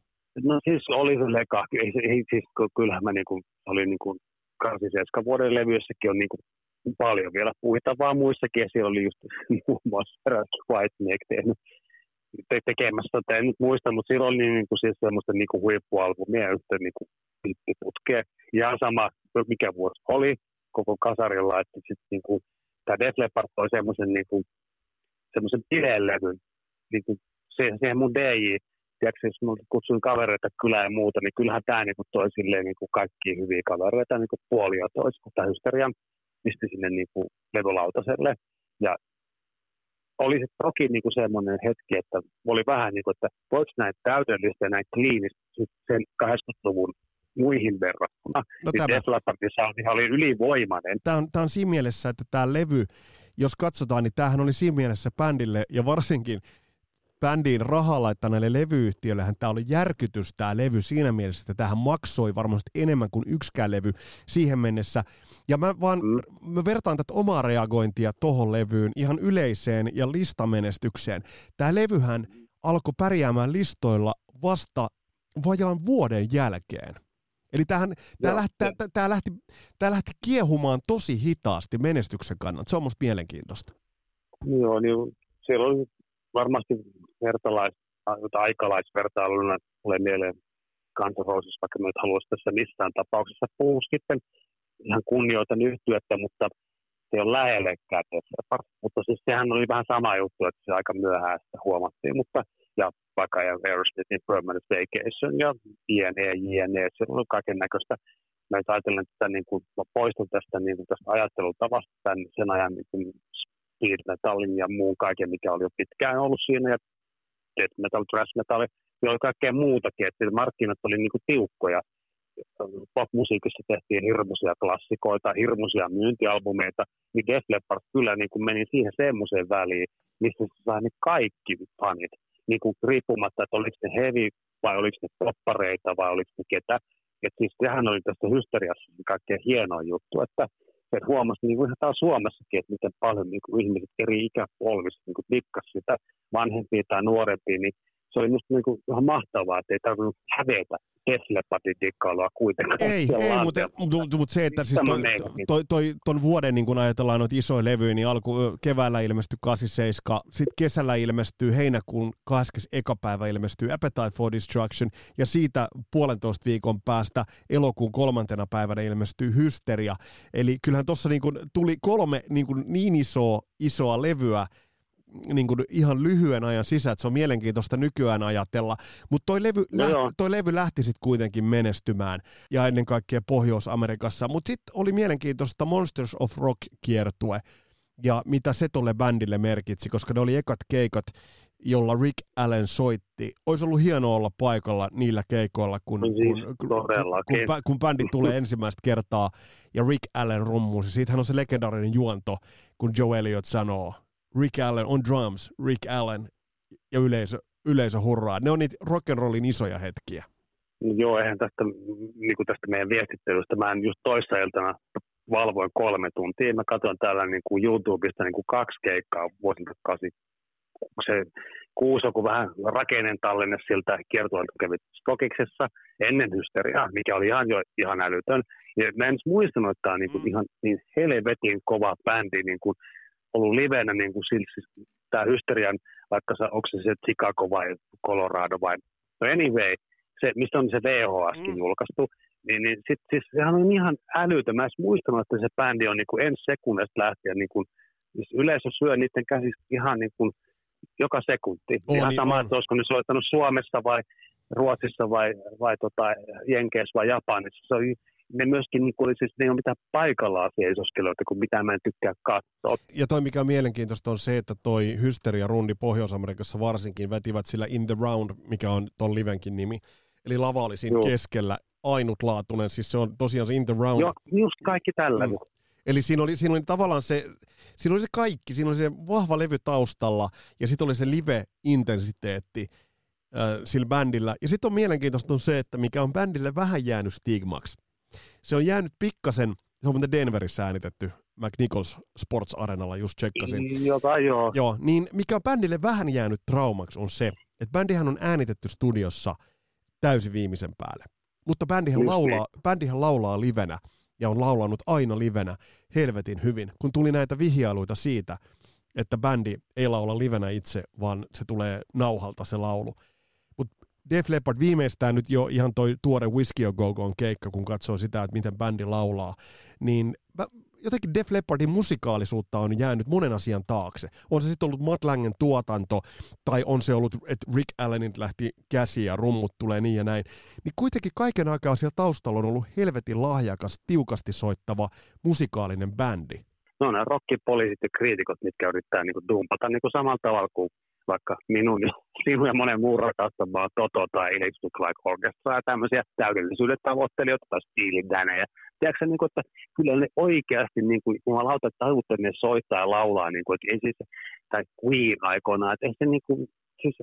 No siis oli se leka. Ei, ei, siis, kyllähän mä niinku, oli niinku 87 vuoden levyissäkin on niinku paljon vielä puitavaa muissakin, ja siellä oli just [LAUGHS] muun muassa Whitesnake tehnyt te- tekemässä, tai en nyt muista, mutta silloin oli niin kuin, siis semmoista niin kuin huippualbumia yhtä niin kuin hittiputkea. Ja sama, mikä vuosi oli koko kasarilla, että sitten niin kuin, tämä Def Leppard toi semmoisen niin kuin, semmoisen pidellevyn, niin kuin, se, siihen mun DJ, tiedätkö, jos mä kutsuin kavereita kylään ja muuta, niin kyllähän tämä niin kuin, toi silleen niin kuin kaikki hyviä kavereita niin kuin puolia tois, kun tämä hysterian pisti sinne niin kuin levylautaselle. Ja oli se toki niin kuin semmoinen hetki, että oli vähän niin kuin, että voiko näin täydellistä ja näin kliinistä sen 80-luvun muihin verrattuna. No niin tämä. oli ylivoimainen. Tämä on, tämä on siinä mielessä, että tämä levy, jos katsotaan, niin tämähän oli siinä mielessä bändille ja varsinkin bändiin rahaa laittaneille levyyhtiöille, tämä oli järkytys tämä levy siinä mielessä, että tähän maksoi varmasti enemmän kuin yksikään levy siihen mennessä. Ja mä vaan mm. mä vertaan tätä omaa reagointia tohon levyyn ihan yleiseen ja listamenestykseen. Tämä levyhän alkoi pärjäämään listoilla vasta vajaan vuoden jälkeen. Eli tämähän, tämä, lähti, tämä, tämä, lähti, tämä lähti kiehumaan tosi hitaasti menestyksen kannalta. Se on musta mielenkiintoista. Joo, niin siellä oli varmasti vertalais, aikalaisvertailuna tulee mieleen Guns vaikka mä nyt haluaisin tässä missään tapauksessa puhua sitten ihan kunnioitan yhtyettä, mutta se on lähellekään Def Mutta siis sehän oli vähän sama juttu, että se aika myöhään sitä huomattiin, mutta ja vaikka Aerosmithin Permanent Vacation ja JNE, JNE, se on kaiken näköistä. Mä ajattelen, että niin kuin, mä poistun tästä, niin kuin, tästä ajattelutavasta tämän, sen ajan niin kuin speed metallin ja muun kaiken, mikä oli jo pitkään ollut siinä, ja death metal, thrash metal, ja oli kaikkea muutakin, että markkinat oli niin kuin tiukkoja. Popmusiikissa tehtiin hirmuisia klassikoita, hirmuisia myyntialbumeita, niin Def Leppard kyllä niin kuin meni siihen semmoiseen väliin, missä se sai kaikki fanit, niin kuin riippumatta, että oliko ne heavy vai oliko ne poppareita vai oliko ne ketä. Et siis sehän oli tästä hysteriassa kaikkein hienoin juttu, että että huomasi niin kuin ihan taas Suomessakin, että miten paljon niin kuin ihmiset eri ikäpolvissa niin kuin sitä vanhempia tai nuorempia, niin se oli musta niin kuin ihan mahtavaa, että ei tarvinnut hävetä Tesla-patidikkailua kuitenkaan. Ei, ei mutta, mutta, mutta se, että siis toi, toi, toi, ton vuoden, niin kun ajatellaan noita isoja levyjä, niin alku keväällä ilmestyi 87, sitten kesällä ilmestyy heinäkuun 21. päivä ilmestyy Appetite for Destruction, ja siitä puolentoista viikon päästä elokuun kolmantena päivänä ilmestyy Hysteria. Eli kyllähän tuossa niin tuli kolme niin, niin isoa, isoa levyä, niin kuin ihan lyhyen ajan sisään, että se on mielenkiintoista nykyään ajatella. Mutta toi, levy, no lähti, toi levy lähti sitten kuitenkin menestymään, ja ennen kaikkea Pohjois-Amerikassa. Mutta sitten oli mielenkiintoista Monsters of Rock-kiertue, ja mitä se tolle bändille merkitsi, koska ne oli ekat keikat, jolla Rick Allen soitti. Olisi ollut hienoa olla paikalla niillä keikoilla, kun, no siis, kun, kun, kun, kun bändi tulee [LAUGHS] ensimmäistä kertaa ja Rick Allen rummusi. Siitähän on se legendaarinen juonto, kun Joe Elliott sanoo, Rick Allen on drums, Rick Allen ja yleisö, yleisö hurraa. Ne on niitä rock'n'rollin isoja hetkiä. Joo, eihän tästä, niin kuin tästä meidän viestittelystä, mä en just toissa iltana valvoin kolme tuntia. Mä katson täällä niin kuin YouTubesta niin kuin kaksi keikkaa vuosilta kasi. Se kuusi kun vähän rakenen tallenne siltä kiertueelta kävi Stokiksessa ennen hysteriaa, mikä oli ihan jo ihan älytön. Ja mä en muistanut, että tämä on niin kuin mm. ihan niin helvetin kova bändi, niin kuin ollut livenä niin kuin siis, tämä hysterian, vaikka se, onko se se Chicago vai Colorado vai, no anyway, se, mistä on se VHSkin mm. julkaistu, niin, niin sit, siis sehän on ihan älytön. Mä en muistanut, että se bändi on niin kuin ensi sekunnista lähtien, niin kuin, siis yleisö syö niiden käsistä ihan niin kuin joka sekunti. On, ihan niin sama, on. että olisiko ne soittanut Suomessa vai Ruotsissa vai, vai tota, Jenkeissä vai Japanissa. Se oli, ne myöskin niin oli siis, ne ei ole mitään paikallaan seisoskeluita, kun mitä mä en tykkää katsoa. Ja toi mikä on mielenkiintoista on se, että toi Hysteria-rundi Pohjois-Amerikassa varsinkin vetivät sillä In the Round, mikä on ton livenkin nimi. Eli lava oli siinä Joo. keskellä ainutlaatuinen, siis se on tosiaan se In the Round. Joo, just kaikki tällä. Mm. Eli siinä oli, siinä oli tavallaan se, siinä oli se kaikki, siinä oli se vahva levy taustalla ja sitten oli se live-intensiteetti äh, sillä bändillä. Ja sitten on mielenkiintoista on se, että mikä on bändille vähän jäänyt stigmaksi. Se on jäänyt pikkasen, se on muuten Denverissä äänitetty, McNichols Sports Arenalla, just tsekkasin. Jota joo. Joo, niin mikä on bändille vähän jäänyt traumaksi on se, että bändihän on äänitetty studiossa täysin viimeisen päälle. Mutta bändihän, laulaa, niin. bändihän laulaa livenä ja on laulanut aina livenä helvetin hyvin. Kun tuli näitä vihjailuita siitä, että bändi ei laula livenä itse, vaan se tulee nauhalta se laulu. Def Leppard viimeistään nyt jo ihan toi tuore Whiskey Go keikka, kun katsoo sitä, että miten bändi laulaa, niin jotenkin Def Leppardin musikaalisuutta on jäänyt monen asian taakse. On se sitten ollut Matt Langen tuotanto, tai on se ollut, että Rick Allenin lähti käsi ja rummut tulee niin ja näin. Niin kuitenkin kaiken aikaa siellä taustalla on ollut helvetin lahjakas, tiukasti soittava musikaalinen bändi. No nämä rockipoliisit ja kriitikot, mitkä yrittää niin kuin dumpata niin kuin samalla tavalla kuin vaikka minun ja [LAUGHS] sinun ja monen muun rakastamaa Toto tai Electric Like Orchestra ja tämmöisiä täydellisyyden tavoittelijoita tai ja tiedätkö, niin kuin, että kyllä ne oikeasti, niin kuin, jumalauta, että ne soittaa ja laulaa, niin kuin, että ei siis, tai Queen aikoinaan, että ei se niin kuin, siis,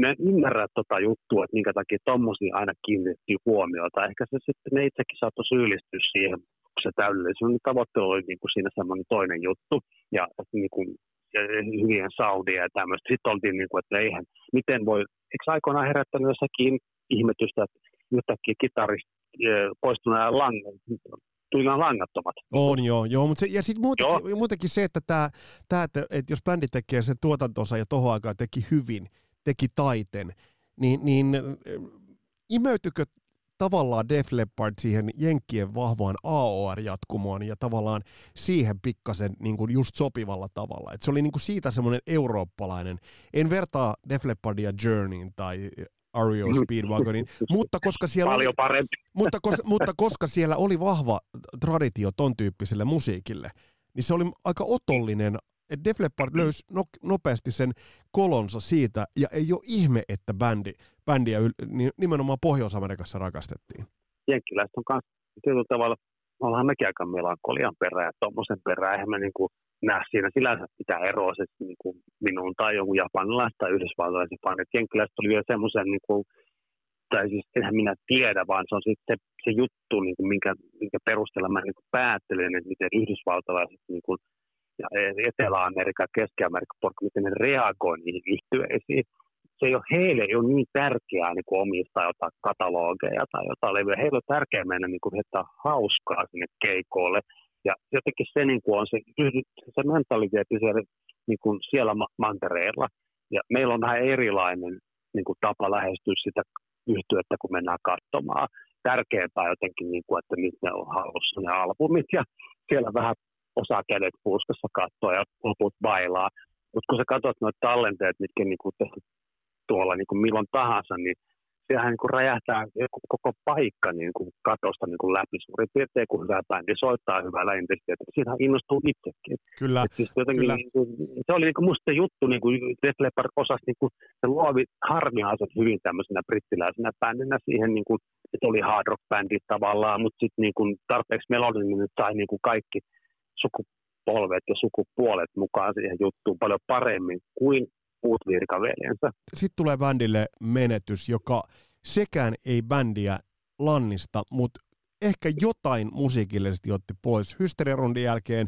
mä en ymmärrä tota juttua, että minkä takia tommosia aina kiinnitettiin huomiota. Ehkä se sitten ne itsekin saattoi syyllistyä siihen, kun se täydellisyys tavoittelu oli niin kuin siinä semmoinen toinen juttu. Ja niin kuin, hyvien saudia ja tämmöistä. Sitten oltiin niin kuin, että eihän, miten voi, eikö aikoinaan herättänyt jossakin ihmetystä, että yhtäkkiä kitarista poistui nämä langat, tuli nämä langattomat. On joo, joo mutta se, ja sitten muutenkin, joo. muutenkin se, että, tää, tää, että, että jos bändi tekee sen tuotantonsa ja tohon aikaan teki hyvin, teki taiten, niin, niin imeytykö tavallaan Def Leppard siihen Jenkkien vahvaan AOR-jatkumoon ja tavallaan siihen pikkasen niin kuin just sopivalla tavalla. Et se oli niin kuin siitä semmoinen eurooppalainen. En vertaa Def Leppardia Journeyin tai Ario mm. Speedwagonin, mutta koska siellä Paljon oli. Mutta, kos, mutta koska siellä oli vahva traditio ton tyyppiselle musiikille, niin se oli aika otollinen että Def Leppard löysi no, nopeasti sen kolonsa siitä, ja ei ole ihme, että bändi, bändiä nimenomaan Pohjois-Amerikassa rakastettiin. Jenkkiläiset on kanssa tietyllä tavalla, ollaan mekin aika melankolian perään, ja tuommoisen perään, eihän me niin kuin näe siinä sinänsä pitää eroa se, niin kuin minun tai jonkun japanilaisen tai yhdysvaltalaisen fanit. Jenkkiläiset oli vielä semmoisen, niin kuin, tai siis enhän minä tiedä, vaan se on sitten se, juttu, niin kuin, minkä, minkä perusteella mä niin kuin päättelen, että miten yhdysvaltalaiset niin kuin, Etelä-Amerikka, Keski-Amerikka, miten ne reagoi niihin yhtyeisiin. Se ei ole, heille ei ole niin tärkeää niin kuin omistaa jotain katalogeja tai jotain levyä. Heille on tärkeää mennä niin kuin, että hauskaa sinne keikoille. Ja jotenkin se niin kuin on se, se mentaliteetti siellä, niin kuin siellä mantereella. Ja meillä on vähän erilainen niin kuin tapa lähestyä sitä yhtyettä, kun mennään katsomaan. Tärkeämpää jotenkin, niin kuin, että mistä ne on halussa ne albumit ja siellä vähän osaa kädet puuskassa katsoa ja loput bailaa. Mutta kun sä katsot noita tallenteet, mitkä niinku tehty tuolla niinku milloin tahansa, niin sehän niinku räjähtää koko paikka niinku katosta niinku läpi suurin piirtein, kun hyvä bändi soittaa hyvällä intensiteetillä. Siitähän innostuu itsekin. Kyllä, siis jotenkin, kyllä. Niinku, se oli niinku musta se juttu, niinku Def Leppard osasi, niinku, se luovi harvinaiset hyvin tämmöisenä brittiläisenä bändinä siihen, niinku, että oli hard rock bändi tavallaan, mutta sitten niinku, tarpeeksi melodinen, niin sai niinku kaikki sukupolvet ja sukupuolet mukaan siihen juttuun paljon paremmin kuin muut virkaveljensä. Sitten tulee bändille menetys, joka sekään ei bändiä lannista, mutta ehkä jotain musiikillisesti otti pois. Hysteriarundin jälkeen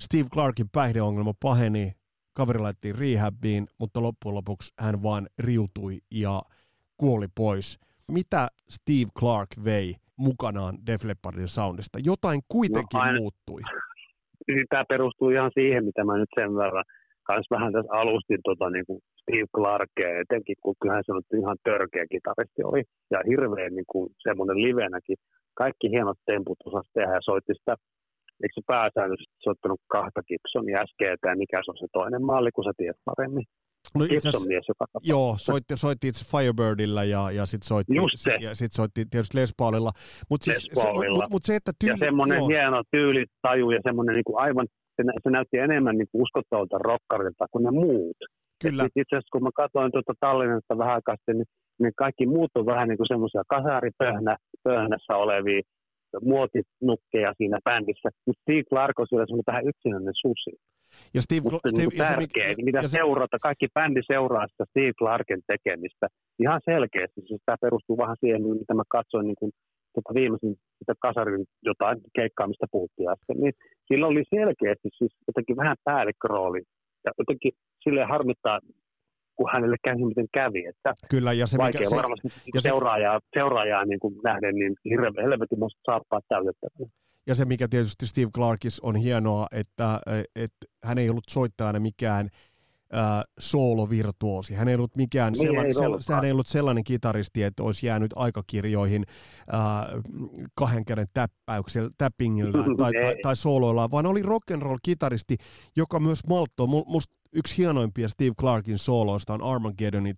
Steve Clarkin päihdeongelma paheni, kaveri laitettiin rehabiin, mutta loppujen lopuksi hän vaan riutui ja kuoli pois. Mitä Steve Clark vei mukanaan Def Leppardin soundista? Jotain kuitenkin no, aina, muuttui niin tämä perustuu ihan siihen, mitä mä nyt sen verran kanssa vähän tässä alustin tota, niin kuin Steve Clarkea, etenkin kun kyllähän se on ihan törkeä kitaristi oli. Ja hirveän niin kuin, semmoinen livenäkin. Kaikki hienot temput osasi tehdä ja soitti sitä eikö se pääsäännöllisesti soittanut kahta Gibsonia SGT mikä se on se toinen malli, kun sä tiedät paremmin? No itse mies, joka Joo, soitti, soitti itse Firebirdillä ja, ja sitten soitti, Just se. ja sit soitti tietysti Les Paulilla. Mutta siis, Les Paulilla. mut, mut se, että tyyli, ja semmoinen joo, hieno tyylitaju ja semmoinen niin kuin aivan, se, nä- se näytti enemmän niin kuin uskottavalta rockarilta kuin ne muut. kyllä, Itse asiassa kun mä katsoin tuota Tallinnasta vähän aikaa sitten, niin, niin kaikki muut on vähän niin kuin semmoisia kasaripöhnässä olevia muotinukkeja siinä bändissä. Mutta Steve Clark on siellä semmoinen vähän yksinäinen susi. ja Steve, Mutta Steve niin ja se, tärkeä, mitä ja se- seurata, kaikki bändi seuraa sitä Steve Clarken tekemistä ihan selkeästi. Siis tämä perustuu vähän siihen, mitä mä katsoin niin kuin, tota viimeisin sitä kasarin jotain keikkaa, mistä puhuttiin äsken, niin sillä oli selkeästi siis jotenkin vähän päällikkörooli. Ja jotenkin silleen harmittaa, kun hänelle kävi miten kävi, että kyllä, ja se, vaikea mikä, se, varmasti ja ja se- seuraajaa, seuraajaa niin kuin nähden, niin hirveän helvetin musta saappaat täytettävänä. ja se, mikä tietysti Steve Clarkis on hienoa, että, että hän ei ollut soittajana mikään äh, soolovirtuosi. Hän ei ollut mikään Niin, sellainen, ei sell, ollutkaan. hän ei ollut sellainen kitaristi, että olisi jäänyt aikakirjoihin äh, kahden käden täppäyksellä, tappingilla [LAUGHS] tai, tai, Ei. tai sooloilla, vaan oli rock and roll kitaristi, joka myös malttoi. Mu- Musta yksi hienoimpia Steve Clarkin sooloista on Armageddonit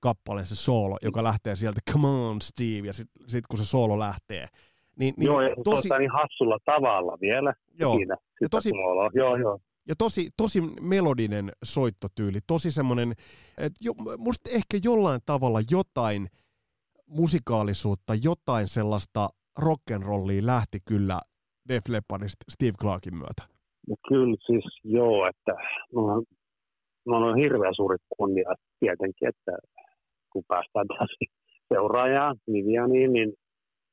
kappale se soolo, joka lähtee sieltä Come on Steve, ja sitten sit, kun se soolo lähtee, niin, niin joo, ja tosi, niin hassulla tavalla vielä Joo. siinä. Ja tosi- sooloa. Joo, joo. ja tosi, tosi melodinen soittotyyli, tosi semmoinen, että jo, musta ehkä jollain tavalla jotain musikaalisuutta, jotain sellaista rock'n'rollia lähti kyllä Def Leppardista Steve Clarkin myötä. No kyllä siis joo, että on, mulla on hirveän suuri kunnia tietenkin, että kun päästään taas seuraajaan Vivianiin, niin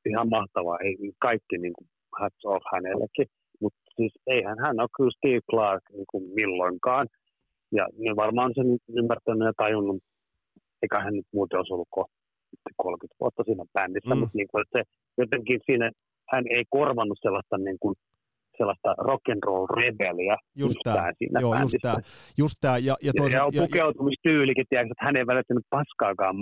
ihan mahtavaa. Ei kaikki niin kuin hats off hänellekin. Mutta siis eihän hän ole kyllä Steve Clark niin kuin milloinkaan. Ja ne varmaan sen ymmärtänyt ja tajunnut, eikä hän nyt muuten olisi ollut kohta 30 vuotta siinä bändissä, Mm. mm. mutta niin kuin, että se, jotenkin siinä hän ei korvannut sellaista niin kuin, sellaista rock and roll rebelia Just siinä Joo, just bändissä. tää. Just tää, ja, ja Ja, ja, toisaalta, ja, ja, pukeutumistyylikin, tiedätkö, että hän ei välittänyt paskaakaan.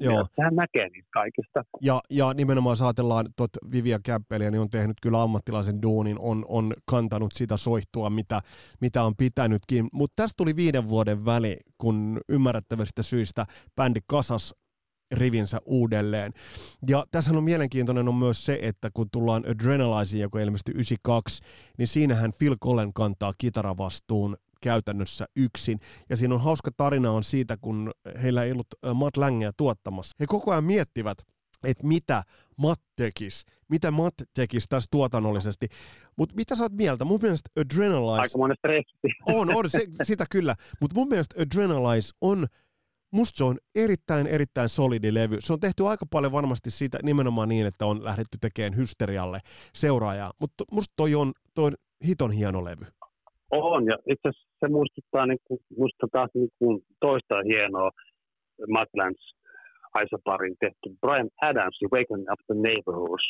Joo. Hän näkee niistä kaikista. ja, ja nimenomaan jos ajatellaan tot Vivian Campbellia, niin on tehnyt kyllä ammattilaisen duunin, on, on kantanut sitä soihtua, mitä, mitä on pitänytkin. Mutta tästä tuli viiden vuoden väli, kun ymmärrettävistä syistä bändi kasas rivinsä uudelleen. Ja tässä on mielenkiintoinen on myös se, että kun tullaan Adrenalizein, joka ilmestyi 92, niin siinähän Phil Collen kantaa kitaravastuun käytännössä yksin. Ja siinä on hauska tarina on siitä, kun heillä ei ollut äh, Matt Langea tuottamassa. He koko ajan miettivät, että mitä Matt tekisi, mitä Matt tekisi tässä tuotannollisesti. Mutta mitä sä oot mieltä? Mun mielestä Adrenalize Aika monen stressi. on, on, se, sitä kyllä. Mutta mun mielestä Adrenalize on, musta se on erittäin, erittäin solidi levy. Se on tehty aika paljon varmasti siitä nimenomaan niin, että on lähdetty tekemään hysterialle seuraajaa. Mutta musta toi on, toi on hiton hieno levy. On, ja itse asiassa se muistuttaa niin kuin, musta taas niin kuin toista hienoa Matlands Aisaparin tehty Brian Adams, Waking Up the Neighborhoods.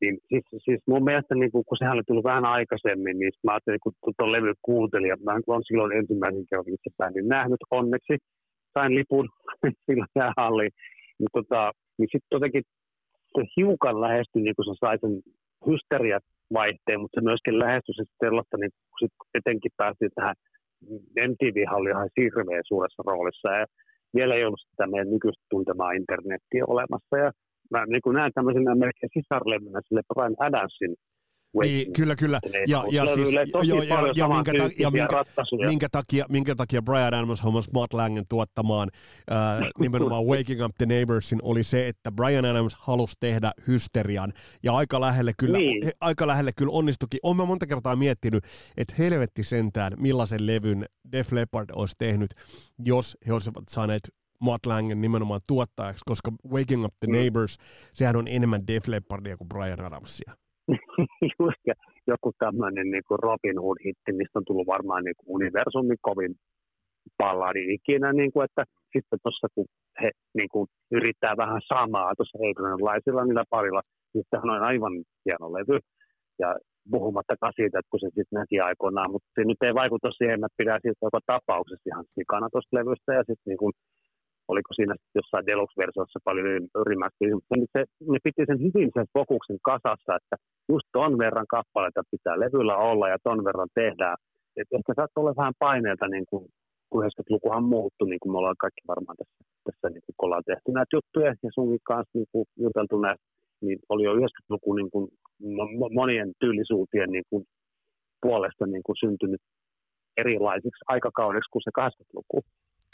Niin, siis, siis mun mielestä, niin kuin, kun sehän oli tullut vähän aikaisemmin, niin mä ajattelin, kun tuon levy kuuntelin, ja mä olen silloin ensimmäisen kerran itse bändin nähnyt onneksi, sain lipun [LAUGHS] silloin jäähalliin, niin, tota, niin sitten jotenkin se hiukan lähestyi, niin kuin se sai sen hysteria vaihteen, mutta se myöskin lähestyi sitten sellaista, niin kun sit etenkin päästiin tähän MTV oli ihan hirveän suuressa roolissa ja vielä ei ollut sitä meidän nykyistä tuntemaa internettiä olemassa. Ja mä niin näen tämmöisenä melkein sisarlevynä sille Brian Adamsin Niin, kyllä, kyllä. Ja, ja, siis, joo, ja, ja, minkä, ta- ja minkä, ratkaisuja. minkä, takia, minkä takia Brian Adams hommas Matt Langen tuottamaan ää, [LAUGHS] nimenomaan Waking Up the Neighborsin oli se, että Brian Adams halusi tehdä hysterian ja aika lähelle kyllä, Niin. he, aika lähelle kyllä onnistukin. Olen mä monta kertaa miettinyt, että helvetti sentään millaisen levyn Def Leppard olisi tehnyt, jos he olisivat saaneet Matt Langen nimenomaan tuottajaksi, koska Waking Up the Mm. Neighbors, sehän on enemmän Def Leppardia kuin Brian Adamsia. [LAUGHS] Just, ja joku tämmöinen niin Robin Hood-hitti, mistä on tullut varmaan niin kuin universumin kovin balladi ikinä, niin kuin, että sitten tuossa kun he niin kuin, yrittää vähän samaa tuossa Adrianlaisilla niillä parilla, niin sehän on aivan hieno levy. Ja puhumattakaan siitä, että kun se sitten näki aikoinaan, mutta se nyt ei vaikuta siihen, että pidän siitä joka tapauksessa ihan sikana tuosta levystä ja sitten niin oliko siinä jossain deluxe-versiossa paljon ylimmästi, mutta se, ne piti sen hyvin sen fokuksen kasassa, että just ton verran kappaleita pitää levyllä olla ja ton verran tehdään. Et ehkä saattaa olla vähän paineelta niin kuin kun 90-lukuhan muuttui, niin kuin me ollaan kaikki varmaan tässä, tässä niin kun ollaan tehty näitä juttuja ja sunkin kanssa niin kuin juteltu näistä, niin oli jo 90-luku niin kuin monien tyylisuutien niin kuin puolesta niin kuin syntynyt erilaisiksi aikakaudeksi kuin se 80-luku.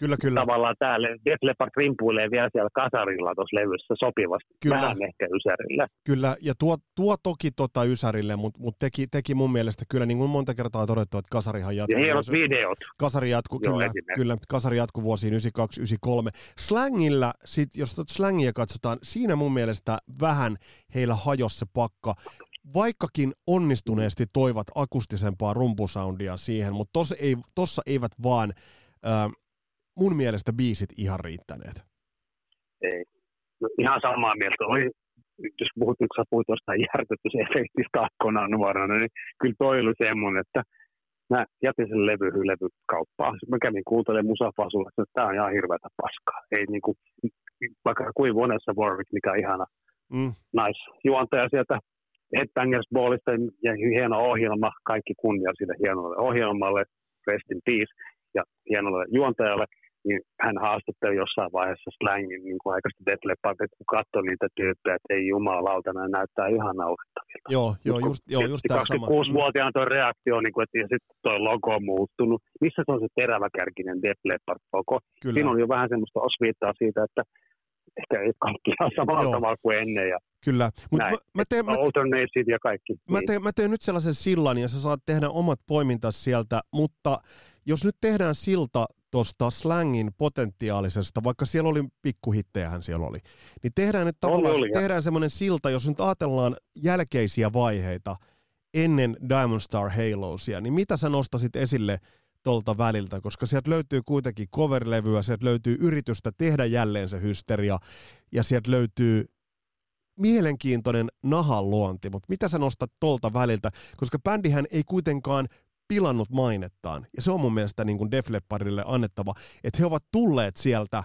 Kyllä, kyllä. Tavallaan täällä Def Leppard rimpuilee vielä siellä kasarilla tuossa levyssä sopivasti, kyllä. vähän ehkä Ysärille. Kyllä, ja tuo, tuo toki tota Ysärille, mutta mut teki, teki mun mielestä kyllä, niin kuin monta kertaa todettu, että kasarihan jatkuu. Ja hienot videot. Kasari jatkuu, kyllä, kyllä, kasari jatkuu vuosiin 92, 93. Slangilla, sit, jos tuota slangia katsotaan, siinä mun mielestä vähän heillä hajosi se pakka vaikkakin onnistuneesti toivat akustisempaa rumpusoundia siihen, mutta tossa, ei, tossa eivät vaan äh, mun mielestä biisit ihan riittäneet. Ei. No, ihan samaa mieltä. Oli, jos puhut, kun sä puhut jostain järkytysefektistä akkonaan nuorana, niin kyllä toi oli semmoinen, että mä jätin sen levy levykauppaan. Mä kävin kuuntelemaan musafasulla, että tämä on ihan hirveätä paskaa. Ei niinku, vaikka kuin Vonessa Warwick, mikä on ihana mm. naisjuontaja sieltä Headbangers Ballista ja hieno ohjelma, kaikki kunnia sille hienolle ohjelmalle, Rest in Peace, ja hienolle juontajalle, niin hän haastatteli jossain vaiheessa slangin niin kuin aikaisesti Def että kun katsoi niitä tyyppejä, että ei jumalauta, ne näyttää ihan naurettavilta. Joo, joo, just, joo, just tämä 26-vuotiaan tuo reaktio, niin kuin, että ja sitten tuo logo on muuttunut. Missä se on se teräväkärkinen Def Leppard-logo? Kyllä. Siinä on jo vähän semmoista osviittaa siitä, että ehkä ei kaikki ihan samalla Joo. tavalla kuin ennen. Ja Kyllä. Mut mä, mä, teen, mä, ja kaikki. Mä, niin. teen, mä teen nyt sellaisen sillan ja sä saat tehdä omat poimintas sieltä, mutta jos nyt tehdään silta tuosta slangin potentiaalisesta, vaikka siellä oli pikkuhittejähän siellä oli, niin tehdään nyt tavallaan oli, oli, tehdään semmoinen silta, jos nyt ajatellaan jälkeisiä vaiheita ennen Diamond Star Halosia, niin mitä sä nostasit esille tuolta väliltä, koska sieltä löytyy kuitenkin coverlevyä, sieltä löytyy yritystä tehdä jälleen se hysteria, ja sieltä löytyy mielenkiintoinen nahan luonti, mutta mitä sä nostat tuolta väliltä, koska bändihän ei kuitenkaan pilannut mainettaan. Ja se on mun mielestä niin kuin Def Leppardille annettava, että he ovat tulleet sieltä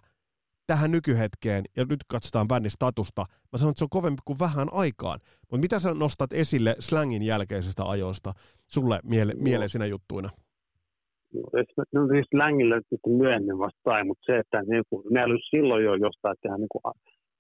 tähän nykyhetkeen, ja nyt katsotaan bändin statusta, mä sanon, että se on kovempi kuin vähän aikaan. Mutta mitä sä nostat esille slangin jälkeisistä ajoista sulle miele- no. mieleisinä juttuina? No, no siis slangilla myöhemmin vastaan, mutta se, että ne, ne silloin jo jostain tehdä niin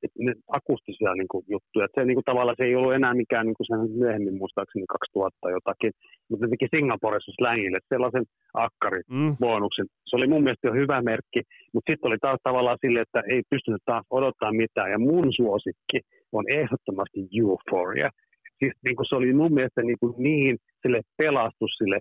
kuin ne akustisia niin kuin, juttuja. Et se, niin kuin, tavallaan se ei ollut enää mikään niin kuin sen myöhemmin muistaakseni 2000 jotakin, mutta ne teki Singaporessa slangille sellaisen akkaribonuksen. Mm. Se oli mun mielestä jo hyvä merkki, mutta sitten oli taas tavallaan sille, että ei pystynyt taas odottaa mitään. Ja mun suosikki on ehdottomasti Euphoria. Siis niin kuin se oli mun mielestä niin, kuin niin sille pelastus sille,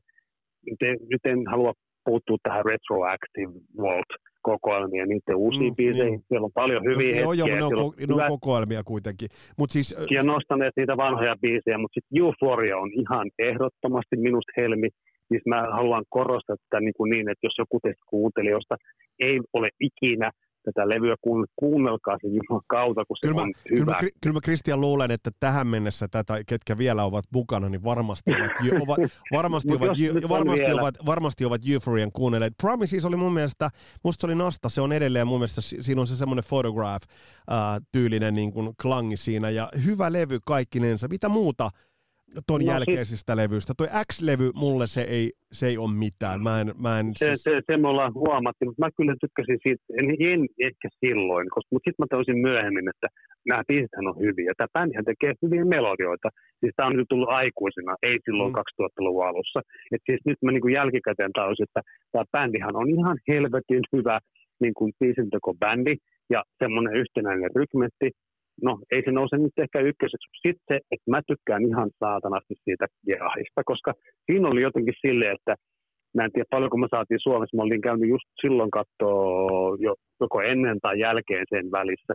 nyt en, nyt en halua puuttua tähän retroactive vault kokoelmia, niiden uusia mm, biisejä. Niin. Siellä on paljon hyviä no, hetkiä. Joo, ne on, ko- ne on kokoelmia kuitenkin. Mut siis, ja nostaneet niitä vanhoja biisejä, mutta sitten Euphoria on ihan ehdottomasti minusta helmi. Siis mä haluan korostaa tätä niin, kuin niin että jos joku teistä kuuntelijoista ei ole ikinä tätä levyä, kun kuunnelkaa sen Jumalan kautta, kun se kyllä on mä, hyvä. Kyllä mä, kyllä mä Kristian luulen, että tähän mennessä tätä, ketkä vielä ovat mukana, niin varmasti ovat, [LAUGHS] ovat, varmasti, ovat, varmasti, ovat, varmasti ovat Euphorian kuunnelleet. Promises oli mun mielestä, musta se oli Nasta, se on edelleen mun mielestä, siinä on se semmoinen photograph-tyylinen niin kuin klangi siinä, ja hyvä levy kaikkinensa. Mitä muuta ton no, jälkeisistä sit... levyistä. Toi X-levy, mulle se ei, se ei ole mitään. Mä en, mä en, se, siis... se, se, me ollaan huomattu, mutta mä kyllä tykkäsin siitä, en, en ehkä silloin, koska, mutta sitten mä tajusin myöhemmin, että nämä biisithän on hyviä. Tämä bändihän tekee hyviä melodioita. Siis tämä on nyt tullut aikuisena, ei silloin mm. 2000-luvun alussa. Et siis nyt mä niin jälkikäteen tajusin, että tämä bändihän on ihan helvetin hyvä niin kuin bändi ja semmoinen yhtenäinen rykmetti, no ei se nouse nyt ehkä ykköseksi. Sitten se, että mä tykkään ihan saatanasti siitä Gerahista, koska siinä oli jotenkin silleen, että mä en tiedä paljonko me saatiin Suomessa, mä olin käynyt just silloin katsoa jo, joko ennen tai jälkeen sen välissä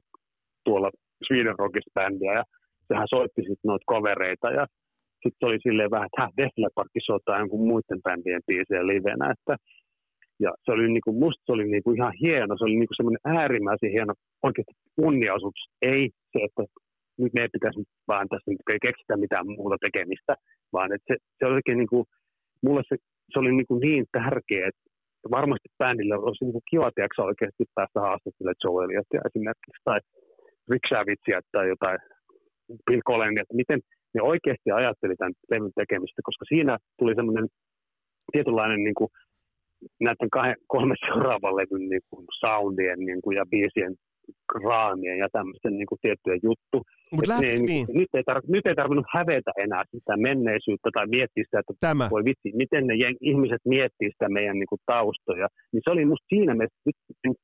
tuolla Sweden Rockist bändiä ja sehän soitti sitten noita kovereita ja sitten oli silleen vähän, että Def Leppard soittaa jonkun muiden bändien biisejä livenä, että ja se oli niin kuin, musta se oli niin kuin ihan hieno, se oli niin kuin semmoinen äärimmäisen hieno oikeasti kunniaisuus. Ei se, että nyt me ei pitäisi vaan tässä nyt ei keksitä mitään muuta tekemistä, vaan että se, se oli oikein niin kuin, mulle se, se oli niin, kuin niin tärkeä, että varmasti bändille olisi niin kuin kiva, tiedätkö, oikeasti päästä haastattelemaan Joe Elliotia esimerkiksi, tai Rick Savageia tai jotain Bill Collins, että miten ne oikeasti ajatteli tämän levyn tekemistä, koska siinä tuli semmoinen tietynlainen niin kuin näiden kahden, kolme seuraavan levyn niin kuin soundien niin kuin, ja biisien raamien ja tämmöisten niin kuin, tiettyjen juttu. Mut läht, ne, niin. nyt, ei tar- nyt ei tarvinnut hävetä enää sitä menneisyyttä tai miettiä sitä, että Tämä. voi vitsi, miten ne jen- ihmiset miettii sitä meidän niin kuin, taustoja. Niin se oli musta siinä mielessä, nyt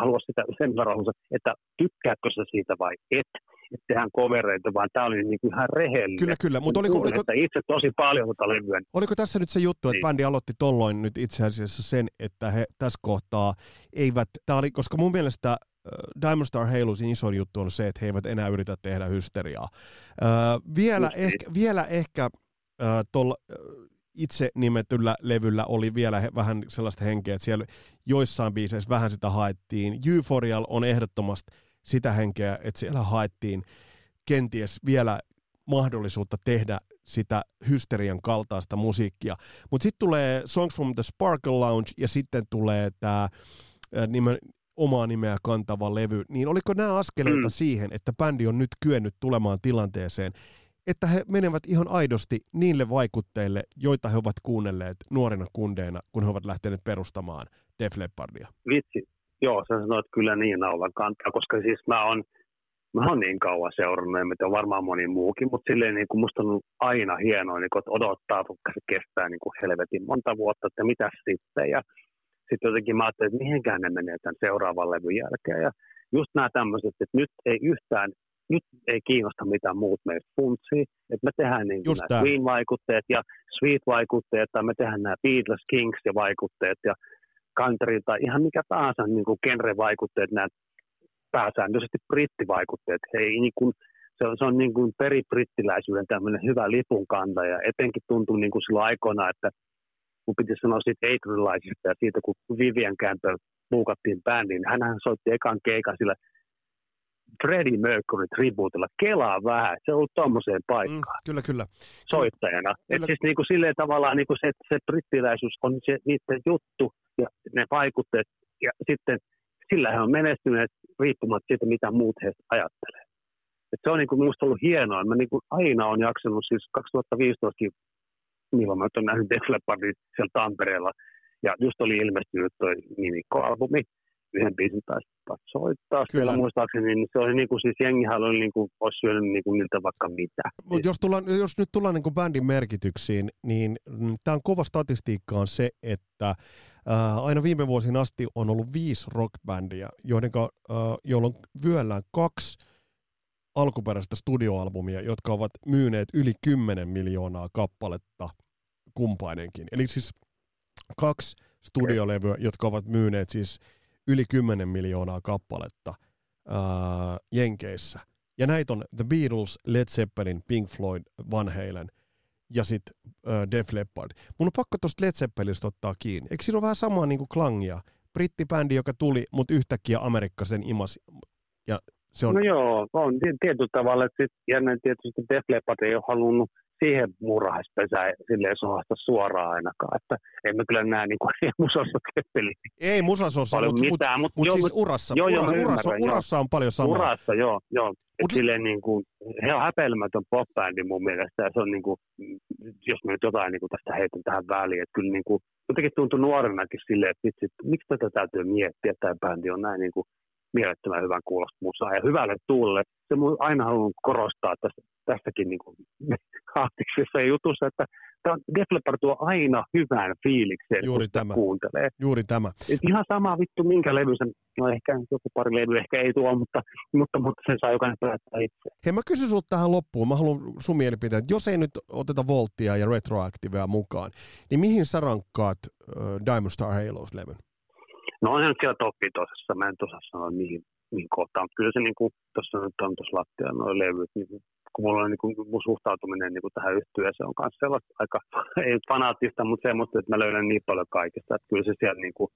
halua sitä sen verran, että tykkääkö sä siitä vai et. Että tehdään kovereita, vaan tämä oli niin kuin ihan rehellinen. Kyllä, kyllä. Mutta oliko, oliko, itse tosi paljon tuota levyä. oliko tässä nyt se juttu, että Niin. bändi aloitti tolloin nyt itse asiassa sen, että he tässä kohtaa eivät, tää oli, koska mun mielestä Diamond Star Halosin iso juttu on se, että he eivät enää yritä tehdä hysteriaa. Äh, vielä, Just niin. ehkä, vielä ehkä äh, tuolla itse nimetyllä levyllä oli vielä he, vähän sellaista henkeä, että siellä joissain biiseissä vähän sitä haettiin. Euphorial on ehdottomasti sitä henkeä, että siellä haettiin kenties vielä mahdollisuutta tehdä sitä hysterian kaltaista musiikkia. Mutta sitten tulee Songs from the Sparkle Lounge ja sitten tulee tämä nimen, omaa nimeä kantava levy. Niin oliko nämä askeleita Mm. siihen, että bändi on nyt kyennyt tulemaan tilanteeseen, että he menevät ihan aidosti niille vaikutteille, joita he ovat kuunnelleet nuorina kundeina, kun he ovat lähteneet perustamaan Def Leppardia. Vitsi, joo, sä sanoit kyllä niin naulan kantaa, koska siis mä oon, mä oon niin kauan seurannut, ja mitä varmaan moni muukin, mutta silleen niin kuin musta on aina hienoa, niin kuin, että odottaa, vaikka se kestää niin kuin helvetin monta vuotta, että mitä sitten, ja sitten jotenkin mä ajattelin, että mihinkään ne menee tämän seuraavan levyn jälkeen, ja just nämä tämmöiset, että nyt ei yhtään, nyt ei kiinnosta mitään muut meistä funtsii, että me tehdään niin nämä. Queen-vaikutteet ja Sweet-vaikutteet, tai me tehdään nämä Beatles, Kings ja vaikutteet, ja country tai ihan mikä tahansa niin kuin genre-vaikutteet, nämä pääsääntöisesti brittivaikutteet. He ei, niin kuin, se on, se on niin kuin peribrittiläisyyden tämmöinen hyvä lipun kantaja. Etenkin tuntuu niin kuin silloin aikoina, että kun piti sanoa siitä Adrianlaisista ja siitä, kun Vivian Campbell buukattiin bändiin, hänhän soitti ekan keikan sillä Freddie Mercury tribuutilla. Kelaa vähän, se on ollut tuommoiseen Mm, paikkaan kyllä, kyllä. soittajana. Et Kyllä. siis niinku silleen tavallaan niinku se, se brittiläisyys on se niiden juttu ja ne vaikutteet ja sitten sillä he on menestyneet riippumatta siitä, mitä muut heistä ajattelee. Et se on niinku minusta ollut hienoa. Mä niinku aina on jaksanut siis 2015 milloin mä oon nähnyt Def Leppardin siellä Tampereella ja just oli ilmestynyt toi Nimikko-albumi, yhden biisin taisi soittaa Kyllä. siellä muistaakseni, niin se oli niinku siis jengihän oli niinku, olisi syönyt niinku niiltä vaikka mitä. Mutta jos, tullaan, jos nyt tullaan niin bändin merkityksiin, niin tämä on kova statistiikka on se, että ää, aina viime vuosien asti on ollut viisi rockbändiä, joiden, ää, jolloin vyöllään kaksi alkuperäistä studioalbumia, jotka ovat myyneet yli 10 miljoonaa kappaletta kumpainenkin. Eli siis kaksi studiolevyä, jotka ovat myyneet siis yli 10 miljoonaa kappaletta ää, Jenkeissä. Ja näitä on The Beatles, Led Zeppelin, Pink Floyd, Van Halen ja sitten äh, Def Leppard. Mun on pakko tuosta Led Zeppelistä ottaa kiinni. Eikö siinä ole vähän samaa niin kuin klangia? Brittibändi, joka tuli, mutta yhtäkkiä Amerikka sen imasi. Ja se on, No joo, on ti- tietyllä tavalla, että sit, ja tietysti Def Leppard ei ole halunnut siihen murhaispesään silleen sohasta suoraan ainakaan, että emme kyllä näe [LAUGHS] niin kuin musassa keppeli ei mutta mut, mut joo, siis mut urassa, joo, joo, urassa, mä urassa, ymmärrän, joo. urassa on paljon samaa. urassa, joo, joo. Mut- silleen niin kuin, he on häpeilemätön pop-bändi mun mielestä, ja se on niin kuin, jos mä nyt jotain niin kuin tästä heitän tähän väliin, että kyllä niin kuin, jotenkin tuntui nuorenakin silleen, että vitsi, miksi tätä täytyy miettiä, että tämä bändi on näin niin kuin mielettömän hyvän kuulosta musaa ja hyvälle tuulelle. Se mun aina haluan korostaa tässä, tässäkin niin kuin, [LAUGHS] artiksessa ja jutussa, että tämä Def Leppard tuo aina hyvän fiiliksen, Juuri kun tämä. kuuntelee. Juuri tämä. Et ihan sama vittu minkä levy sen, no ehkä joku pari levy ehkä ei tuo, mutta, mutta, mutta sen saa jokainen päättää itse. Hei, mä kysyn sulta tähän loppuun. Mä haluan sun mielipiteen. Jos ei nyt oteta Volttia ja Retroactivea mukaan, niin mihin sä rankkaat äh, Diamond Star Halos-levyn? No onhan nyt siellä toppi tosessa, mä en tuossa sano mihin, mihin kohtaan, kyllä se niin kuin, tuossa nyt on tuossa lattialla nuo levyt, niin kun mulla on niin kuin, mun suhtautuminen niin kuin tähän yhtyeeseen on myös sellaista aika, [LAUGHS] ei fanaattista, mutta semmoista, että mä löydän niin paljon kaikesta, että kyllä se siellä niin kuin,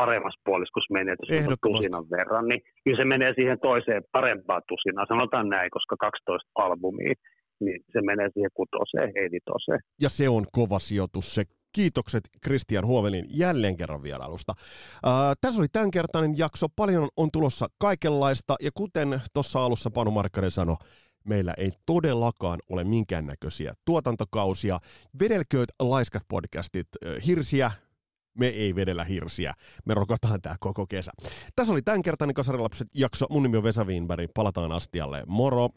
paremmassa puoliskossa menee, että jos on tusinan verran, niin kyllä se menee siihen toiseen parempaan tusinaan, sanotaan näin, koska 12 albumia, niin se menee siihen kutoseen, ei vitoseen. Ja se on kova sijoitus se. Kiitokset Kristian Huovelin jälleen kerran vierailusta. Ää, tässä oli tämänkertainen jakso. Paljon on tulossa kaikenlaista. Ja kuten tuossa alussa Panu Markkanen sanoi, meillä ei todellakaan ole minkäännäköisiä tuotantokausia. Vedelkööt laiskat podcastit, hirsiä, me ei vedellä hirsiä. Me rokotaan tää koko kesä. Tässä oli tämänkertainen Kasarilapset jakso. Mun nimi on Vesa Wienberg. Palataan astialle. Moro!